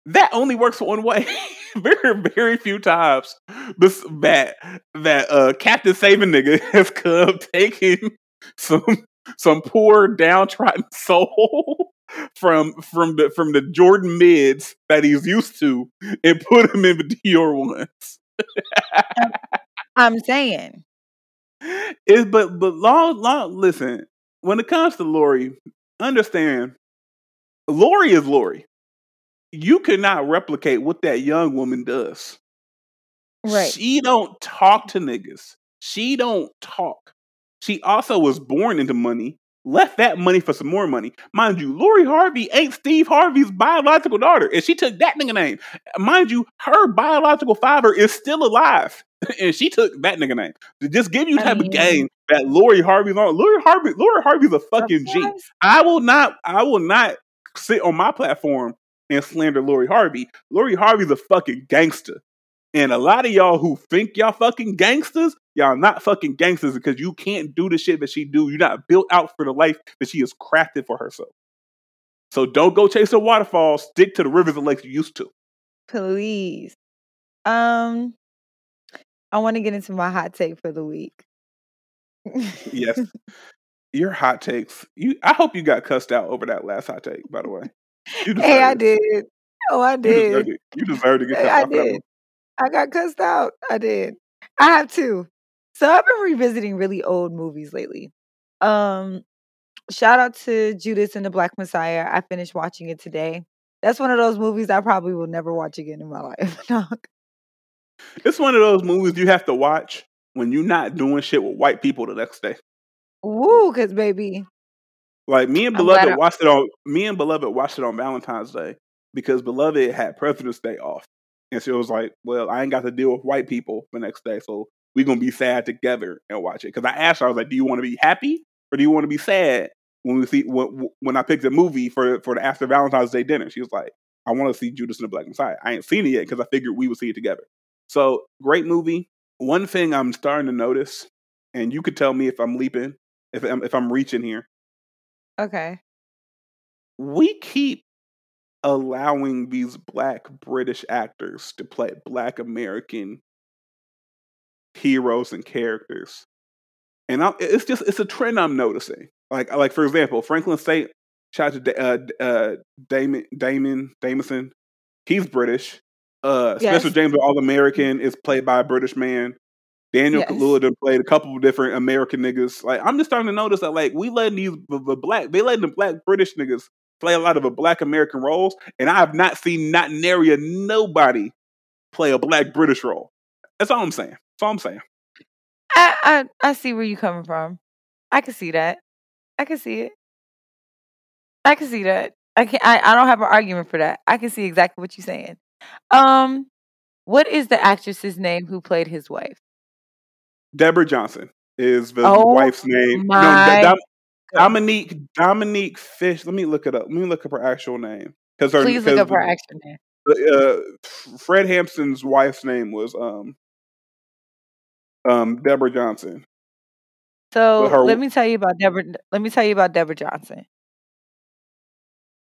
that only works one way. very, very few times this that that uh Captain Saving nigga has come taking some some poor downtrodden soul from from the from the Jordan mids that he's used to and put him in the Dior ones. I'm saying. It, but but long long listen, when it comes to Lori, understand Lori is Lori you cannot replicate what that young woman does. Right. She don't talk to niggas. She don't talk. She also was born into money, left that money for some more money. Mind you, Lori Harvey ain't Steve Harvey's biological daughter, and she took that nigga name. Mind you, her biological father is still alive, and she took that nigga name to just give you type I mean, of game that Lori Harvey's on. Lori Harvey, Lori Harvey's a fucking G. I will not, I will not sit on my platform and slander Lori Harvey. Lori Harvey's a fucking gangster. And a lot of y'all who think y'all fucking gangsters, y'all not fucking gangsters because you can't do the shit that she do. You're not built out for the life that she has crafted for herself. So don't go chase a waterfall. Stick to the rivers and lakes you used to. Please. Um, I want to get into my hot take for the week. yes. Your hot takes. You I hope you got cussed out over that last hot take, by the way. Hey, I did. Oh, I did. You, you deserve to get cussed I did. I got cussed out. I did. I have two. So I've been revisiting really old movies lately. Um, shout out to Judas and the Black Messiah. I finished watching it today. That's one of those movies I probably will never watch again in my life. it's one of those movies you have to watch when you're not doing shit with white people the next day. Woo, cause baby, like me and Beloved watched it on me and Beloved watched it on Valentine's Day because Beloved had President's Day off. And it was like, well, I ain't got to deal with white people the next day, so we're gonna be sad together and watch it. Because I asked her, I was like, Do you want to be happy or do you want to be sad when we see when, when I picked a movie for for the after Valentine's Day dinner? She was like, I want to see Judas and the Black Messiah. I ain't seen it yet because I figured we would see it together. So great movie. One thing I'm starting to notice, and you could tell me if I'm leaping, if I'm, if I'm reaching here. Okay. We keep allowing these black British actors to play black American heroes and characters. And I, it's just it's a trend I'm noticing. Like like for example, Franklin Saint shout out to uh, uh, Damon Damon Damon. He's British. Uh, yes. Spencer James, All American, is played by a British man. Daniel yes. Played a couple of different American niggas. Like I'm just starting to notice that like we letting these the, the black they letting the black British niggas play a lot of a black American roles, and I have not seen not nary nobody play a black British role. That's all I'm saying. That's all I'm saying. I I, I see where you're coming from. I can see that. I can see it. I can see that. I can I, I don't have an argument for that. I can see exactly what you're saying. Um what is the actress's name who played his wife? Deborah Johnson is the oh, wife's name. No, Dom- Dominique Dominique Fish. Let me look it up. Let me look up her actual name. Because please look up her actual name. Uh, Fred Hampton's wife's name was um um Deborah Johnson. So her, let me tell you about Deborah. Let me tell you about Deborah Johnson.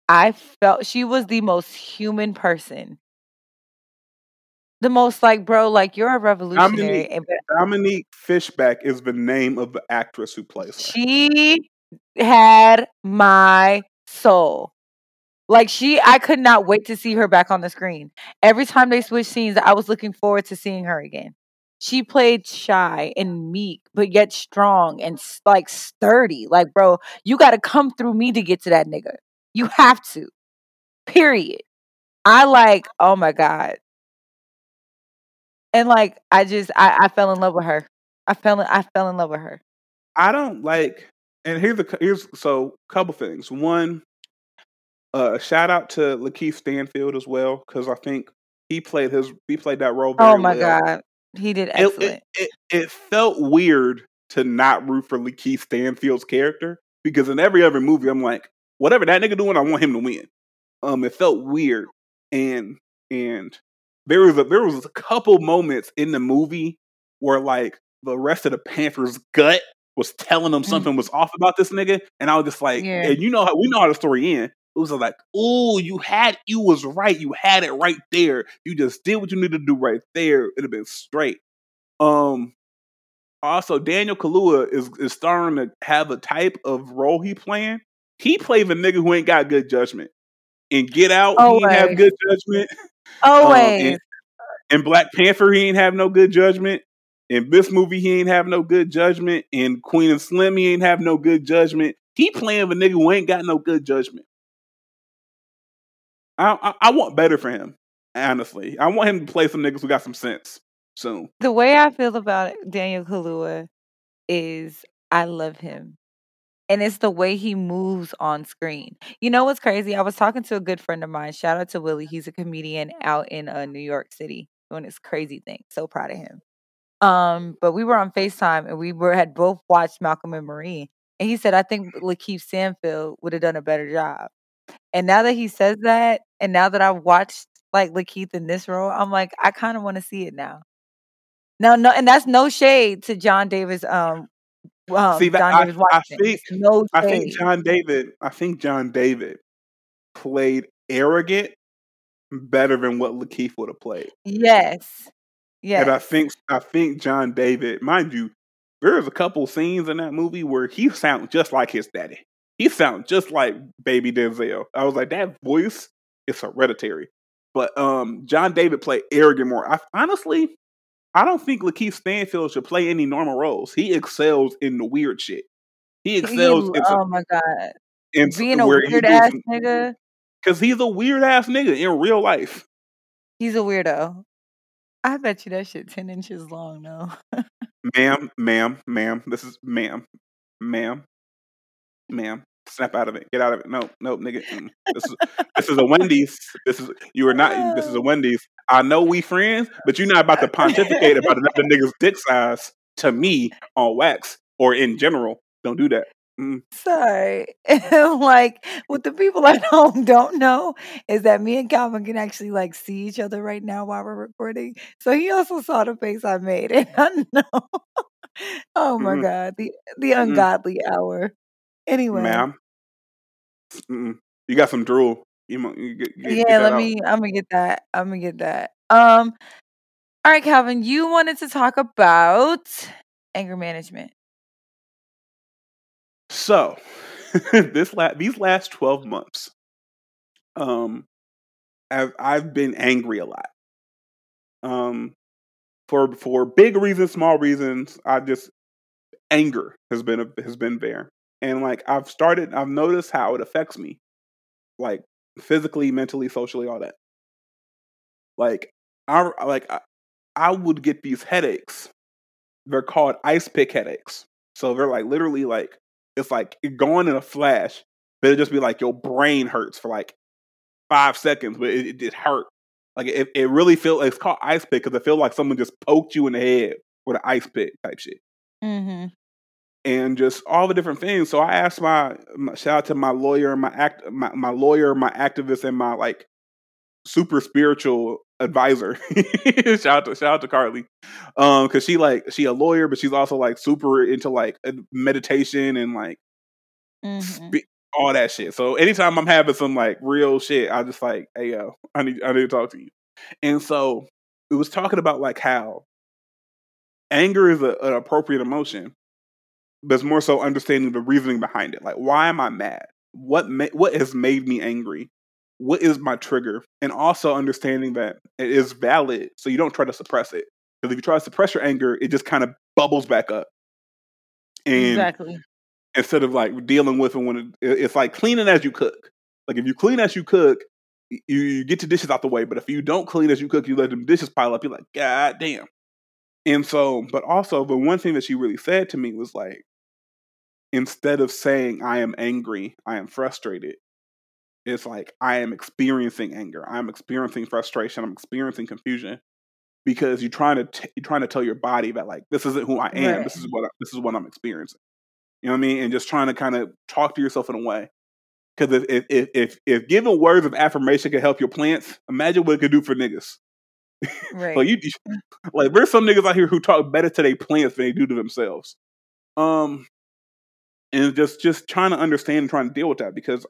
I felt she was the most human person the most like, bro, like you're a revolutionary. Dominique, Dominique Fishback is the name of the actress who plays her. She had my soul. Like she, I could not wait to see her back on the screen. Every time they switched scenes, I was looking forward to seeing her again. She played shy and meek, but yet strong and like sturdy. Like, bro, you got to come through me to get to that nigga. You have to. Period. I like, oh my God. And like I just I, I fell in love with her. I fell in, I fell in love with her. I don't like and here's the here's so couple things. One, uh shout out to Lakeith Stanfield as well, because I think he played his he played that role Oh my well. god. He did excellent. It, it, it, it, felt weird to not root for Lakeith Stanfield's character because in every other movie I'm like, whatever that nigga doing, I want him to win. Um, it felt weird, and and there was a there was a couple moments in the movie where like the rest of the Panthers' gut was telling them mm. something was off about this nigga, and I was just like, yeah. and you know how we know how the story ends. It was like, oh, you had you was right, you had it right there. You just did what you needed to do right there. It'd have been straight. Um, also Daniel Kaluuya is is starting to have a type of role he playing. He plays a nigga who ain't got good judgment. And Get Out, Always. he have good judgment. Always. Um, and, Black Panther, he ain't have no good judgment. In this movie, he ain't have no good judgment. In Queen and Slim, he ain't have no good judgment. He playing with a nigga who ain't got no good judgment. I, I, I want better for him, honestly. I want him to play some niggas who got some sense soon. The way I feel about Daniel Kaluuya is I love him and it's the way he moves on screen. You know what's crazy? I was talking to a good friend of mine. Shout out to Willie. He's a comedian out in uh, New York City doing this crazy thing. So proud of him. Um, but we were on FaceTime and we were had both watched Malcolm and Marie. And he said, I think Lakeith Stanfield would have done a better job. And now that he says that, and now that I've watched like Lakeith in this role, I'm like, I kind of want to see it now. No, no, and that's no shade to John Davis um well, See, John I, I think no I think John David. I think John David played arrogant better than what Lakeith would have played. Yes, yes. And I think I think John David, mind you, there's a couple scenes in that movie where he sounds just like his daddy. He sounds just like baby Denzel. I was like, that voice is hereditary. But um, John David played arrogant more. I honestly, I don't think Lakeith Stanfield should play any normal roles. He excels in the weird shit. He excels. He, oh my god, in being a weird ass nigga. Because he's a weird ass nigga in real life. He's a weirdo. I bet you that shit ten inches long, though. ma'am, ma'am, ma'am. This is ma'am, ma'am, ma'am snap out of it. Get out of it. No, no, nigga. Mm. This is this is a Wendy's. This is you are not. This is a Wendy's. I know we friends, but you're not about to pontificate about another nigga's dick size to me on wax or in general. Don't do that. Mm. Sorry. like what the people at home don't know is that me and Calvin can actually like see each other right now while we're recording. So he also saw the face I made, and I know. oh my Mhm. god, the the Mm-mm. ungodly hour. Anyway, Ma'am, Mm-mm. you got some drool. You, you get yeah, let out. me. I'm gonna get that. I'm gonna get that. Um. All right, Calvin, you wanted to talk about anger management. So, this la- these last twelve months, um, I've I've been angry a lot. Um, for for big reasons, small reasons. I just anger has been a, has been there, and like I've started, I've noticed how it affects me, like physically, mentally, socially, all that. Like I like I, I would get these headaches. They're called ice pick headaches. So they're like literally like it's like it going in a flash, but it just be like your brain hurts for like five seconds, but it, it just hurt. Like it, it really feel it's called ice pick because it feel like someone just poked you in the head with an ice pick type shit. Mm-hmm. And just all the different things. So I asked my, my shout out to my lawyer, my act, my, my lawyer, my activist, and my like super spiritual advisor. shout out to shout out to Carly, um, because she like she a lawyer, but she's also like super into like uh, meditation and like Mm-hmm. all that shit. So anytime I'm having some like real shit, I just like, hey yo, I need I need to talk to you. And so it was talking about like how anger is a, an appropriate emotion, but it's more so understanding the reasoning behind it. Like, why am I mad? What ma- what has made me angry? What is my trigger? And also understanding that it is valid, so you don't try to suppress it. Because if you try to suppress your anger, it just kind of bubbles back up. And Exactly. instead of like dealing with it when it, it's like cleaning as you cook. Like if you clean as you cook, you, you get your dishes out the way. But if you don't clean as you cook, you let them dishes pile up. You're like, God damn. And so, but also the one thing that she really said to me was like, instead of saying I am angry, I am frustrated. It's like I am experiencing anger. I'm experiencing frustration. I'm experiencing confusion because you're trying to t- you're trying to tell your body that like this isn't who I am. Right. This is what I, this is what I'm experiencing. You know what I mean? And just trying to kind of talk to yourself in a way. Because if, if if if giving words of affirmation can help your plants, imagine what it could do for niggas. Right. Like you, like there's some niggas out here who talk better to their plants than they do to themselves. Um, and just just trying to understand and trying to deal with that because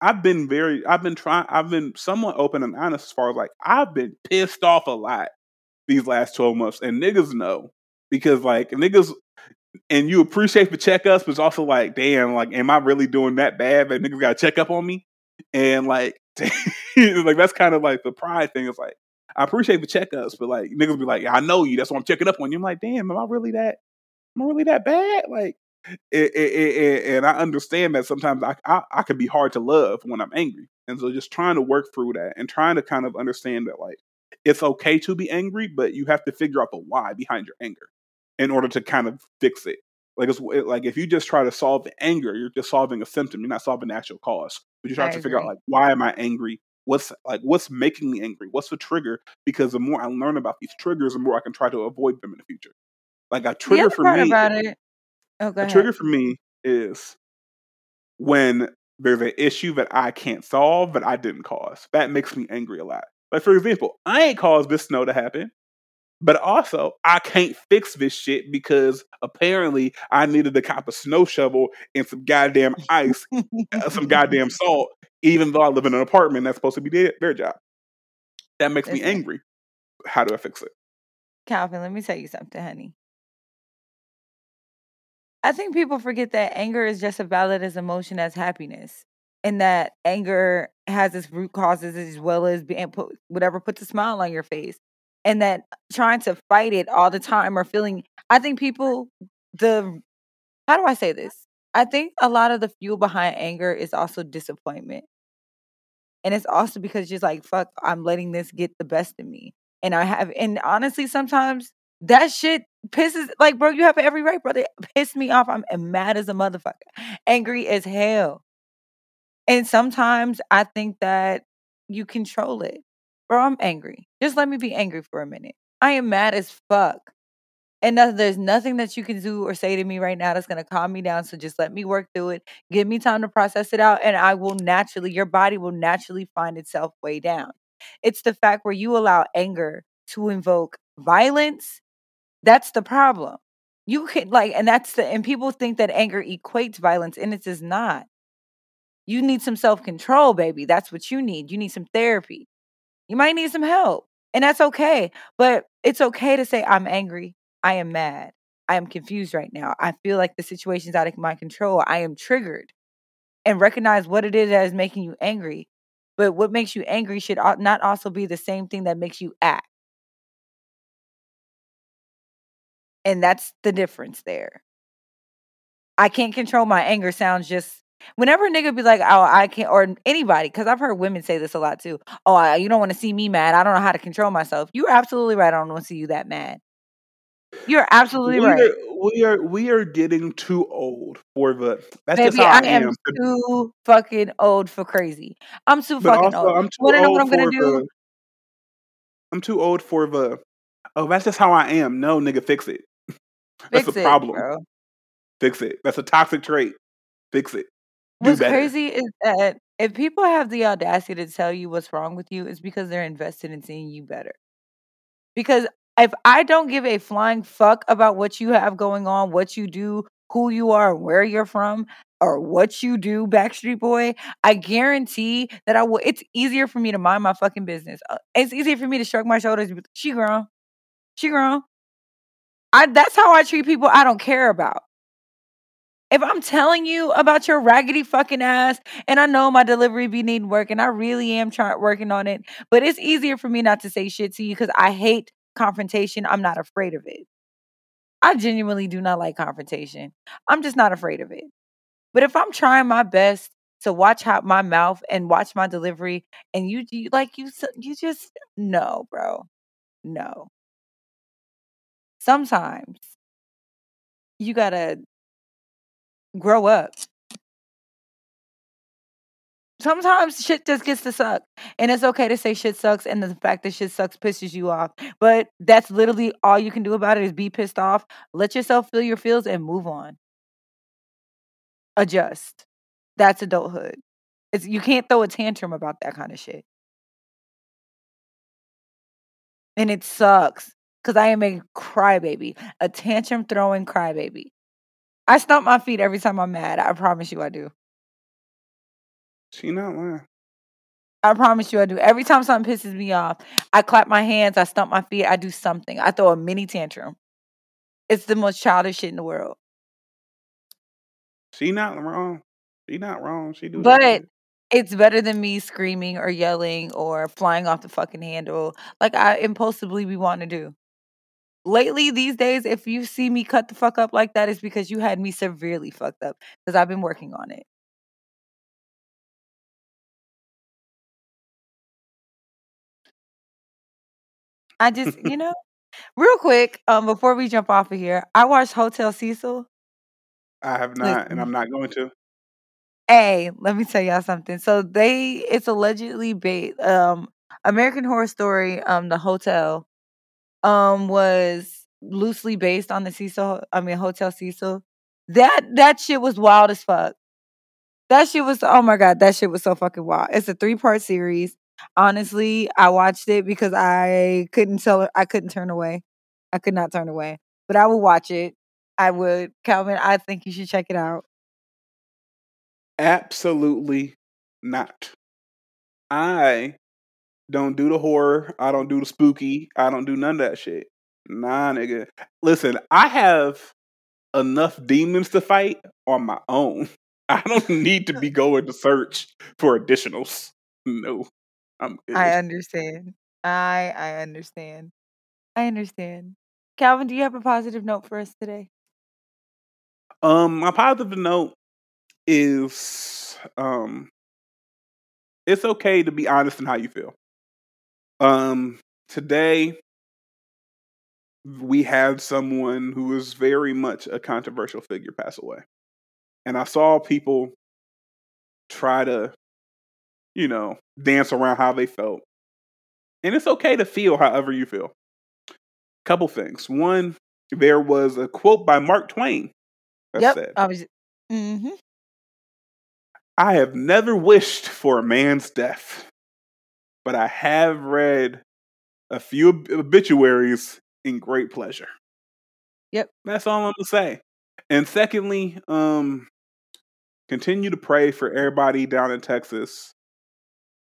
I've been very, I've been trying, I've been somewhat open and honest as far as like I've been pissed off a lot these last twelve months, and niggas know because like niggas. And you appreciate the checkups, but it's also like, damn, like, am I really doing that bad that niggas got to check up on me? And like, like that's kind of like the pride thing. It's like I appreciate the checkups, but like niggas be like, Yeah, I know you, that's why I'm checking up on you. I'm like, damn, am I really that? Am I really that bad? Like, it, it, and I understand that sometimes I, I I can be hard to love when I'm angry, and so just trying to work through that and trying to kind of understand that like it's okay to be angry, but you have to figure out the why behind your anger in order to kind of fix it. Like it's it- like if you just try to solve the anger, you're just solving a symptom. You're not solving the actual cause. But you try I to figure out like why am I angry? What's like what's making me angry? What's the trigger? Because the more I learn about these triggers, the more I can try to avoid them in the future. Like a The trigger other for part me, about it. Oh, a ahead. trigger for me is when there's an issue that I can't solve that I didn't cause. That makes me angry a lot. Like for example, I ain't caused this snow to happen, but also I can't fix this shit because apparently I needed to cop a snow shovel and some goddamn ice, uh, some goddamn salt, even though I live in an apartment that's supposed to be their, their job. That makes me angry. How do I fix it? Calvin, let me tell you something, honey. I think people forget that anger is just as valid as emotion as happiness, and that anger has its root causes as well as being put whatever puts a smile on your face, and that trying to fight it all the time or feeling. I think people the how do I say this? I think a lot of the fuel behind anger is also disappointment. And it's also because you're just like, fuck, I'm letting this get the best of me. And I have, and honestly, sometimes that shit pisses, like, bro, you have every right, brother. Piss me off. I'm mad as a motherfucker, angry as hell. And sometimes I think that you control it. Bro, I'm angry. Just let me be angry for a minute. I am mad as fuck. And there's nothing that you can do or say to me right now that's gonna calm me down. So just let me work through it. Give me time to process it out, and I will naturally, your body will naturally find itself way down. It's the fact where you allow anger to invoke violence. That's the problem. You can like, and that's the and people think that anger equates violence, and it does not. You need some self-control, baby. That's what you need. You need some therapy. You might need some help. And that's okay. But it's okay to say, I'm angry. I am mad. I am confused right now. I feel like the situation's out of my control. I am triggered. And recognize what it is that is making you angry. But what makes you angry should not also be the same thing that makes you act. And that's the difference there. I can't control my anger sounds just whenever a nigga be like, oh, I can't, or anybody, because I've heard women say this a lot too. Oh, I, you don't want to see me mad. I don't know how to control myself. You're absolutely right. I don't want to see you that mad. You're absolutely we right. Are, we are we are getting too old for the. That's Baby, just how I, I am am. too fucking old for crazy. I'm too But fucking also, old. I'm too to know what I'm gonna do? the. I'm too old for the. Oh, that's just how I am. No, nigga, fix it. That's Fix a it, problem. bro. Fix it. That's a toxic trait. Fix it. Do What's better. crazy is that if people have the audacity to tell you what's wrong with you, it's because they're invested in seeing you better. Because if I don't give a flying fuck about what you have going on, what you do, who you are, where you're from, or what you do, Backstreet Boy, I guarantee that I will. It's easier for me to mind my fucking business. Uh, It's easier for me to shrug my shoulders. She grown. She grown. I that's how I treat people I don't care about. If I'm telling you about your raggedy fucking ass, and I know my delivery be needing work, and I really am trying working on it, but it's easier for me not to say shit to you because I hate confrontation. I'm not afraid of it. I genuinely do not like confrontation. I'm just not afraid of it. But if I'm trying my best to watch how my mouth and watch my delivery, and you, you like you, you just no, bro, no. Sometimes you gotta grow up. Sometimes shit just gets to suck. And it's okay to say shit sucks and the fact that shit sucks pisses you off. But that's literally all you can do about it is be pissed off, let yourself feel your feels and move on. Adjust. That's adulthood. It's you can't throw a tantrum about that kind of shit. And it sucks. Cause I am a crybaby. A tantrum throwing crybaby. I stomp my feet every time I'm mad. I promise you I do. She not lying. I promise you I do. Every time something pisses me off, I clap my hands, I stomp my feet, I do something. I throw a mini tantrum. It's the most childish shit in the world. She not wrong. She not wrong. She do But shit. it's better than me screaming or yelling or flying off the fucking handle like I impulsively be wanting to do. Lately, these days, if you see me cut the fuck up like that, it's because you had me severely fucked up because I've been working on it. I just, you know, real quick, um, before we jump off of here, I watched Hotel Cecil. I have not, and Listen, I'm not going to. hey, let me tell y'all something. So they, it's allegedly based, um, American Horror Story, um, the hotel, um, was loosely based on the Cecil, I mean, Hotel Cecil. That that shit was wild as fuck. That shit was oh my god, that shit was so fucking wild. It's a three part series. Honestly, I watched it because I couldn't tell I couldn't turn away. I could not turn away. But I would watch it. I would. Calvin, I think you should check it out. Absolutely not. I don't do the horror. I don't do the spooky. I don't do none of that shit. Nah, nigga. Listen, I have enough demons to fight on my own. I don't need to be going to search for additionals. No, I'm good. I understand. I I understand. I understand. Calvin, do you have a positive note for us today? Um, my positive note is um, it's okay to be honest in how you feel. Um, today we had someone who was very much a controversial figure pass away, and I saw people try to, you know, dance around how they felt, and it's okay to feel however you feel. Couple things. One, there was a quote by Mark Twain that Yep. said, I was. mm-hmm. I have never wished for a man's death, but I have read a few obituaries in great pleasure. Yep. That's all I'm gonna say. And secondly, um, continue to pray for everybody down in Texas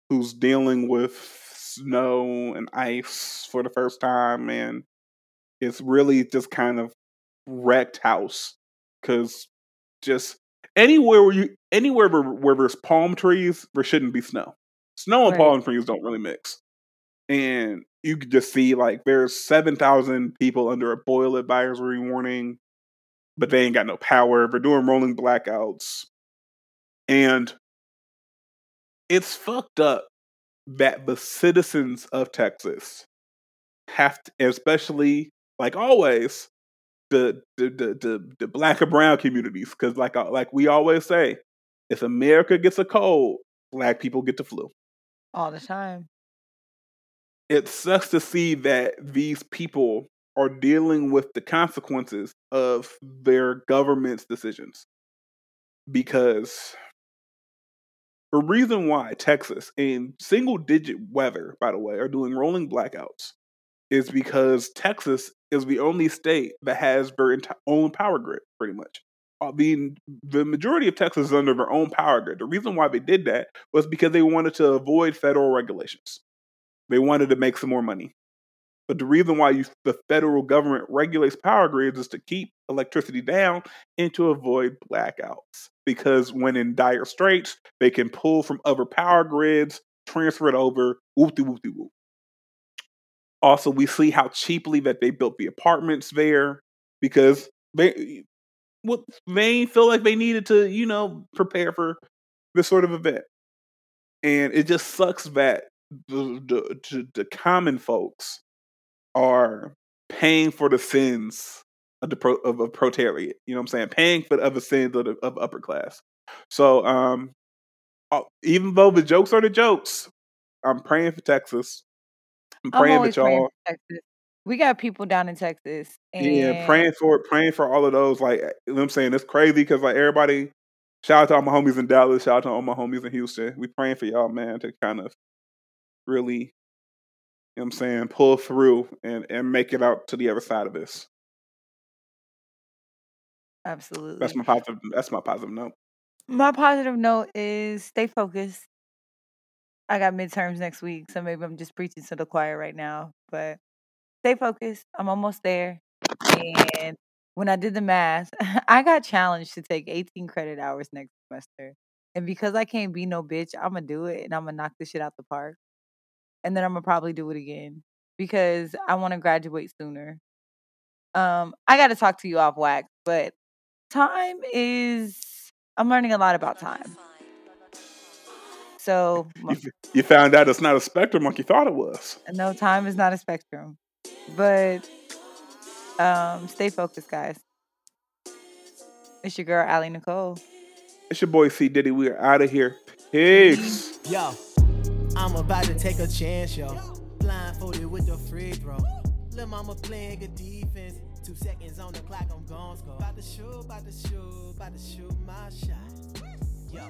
who's dealing with snow and ice for the first time, and it's really just kind of wrecked house because just anywhere where you anywhere where, where there's palm trees, there shouldn't be snow. Snow and Right. palm trees don't really mix, and you could just see like there's seven thousand people under a boil advisory warning, but they ain't got no power. They're doing rolling blackouts, and it's fucked up that the citizens of Texas have to, especially like always, the the the the, the black and brown communities, because like uh, like we always say, if America gets a cold, black people get the flu. All the time. It sucks to see that these people are dealing with the consequences of their government's decisions. Because the reason why Texas in single digit weather, by the way, are doing rolling blackouts is because Texas is the only state that has their enti- own power grid, pretty much. Mean, the majority of Texas is under their own power grid. The reason why they did that was because they wanted to avoid federal regulations. They wanted to make some more money. But the reason why you, the federal government regulates power grids is to keep electricity down and to avoid blackouts. Because when in dire straits, they can pull from other power grids, transfer it over, whoop de whoop. Also, we see how cheaply that they built the apartments there because they what they feel like they needed to, you know, prepare for this sort of event. And it just sucks that the the, the, common folks are paying for the sins of the pro, of a proletariat. You know what I'm saying? Paying for the other sins of the of upper class. So um, uh, even though the jokes are the jokes, I'm praying for Texas. I'm I'm praying always that y'all, Texas. We got people down in Texas, and yeah, praying for praying for all of those. Like eh, you know what I'm saying, it's crazy because like everybody. Shout out to all my homies in Dallas. Shout out to all my homies in Houston. We praying for y'all, man, to kind of really, you know what I'm saying, pull through and, and make it out to the other side of this. absolutely. That's my positive. That's my positive note. My positive note is stay focused. I got midterms next week, so maybe I'm just preaching to the choir right now. But stay focused. I'm almost there. And when I did the math, I got challenged to take 18 credit hours next semester. And because I can't be no bitch, I'm gonna do it and I'm gonna knock this shit out the park. And then I'm gonna probably do it again because I want to graduate sooner. Um, I got to talk to you off wax, but time is. I'm learning a lot about time. So You, you found out it's not a spectrum like you thought it was. no, time is not a spectrum, but um, stay focused, guys. It's your girl, Allie Nicole. It's your boy C Diddy. We are out of here. Peace. Yo, I'm about to take a chance, yo. Blindfolded with the free throw. Lil' mama playing good defense. Two seconds on the clock, I'm gon' score. About to shoot, about to shoot, about to shoot my shot. Yo,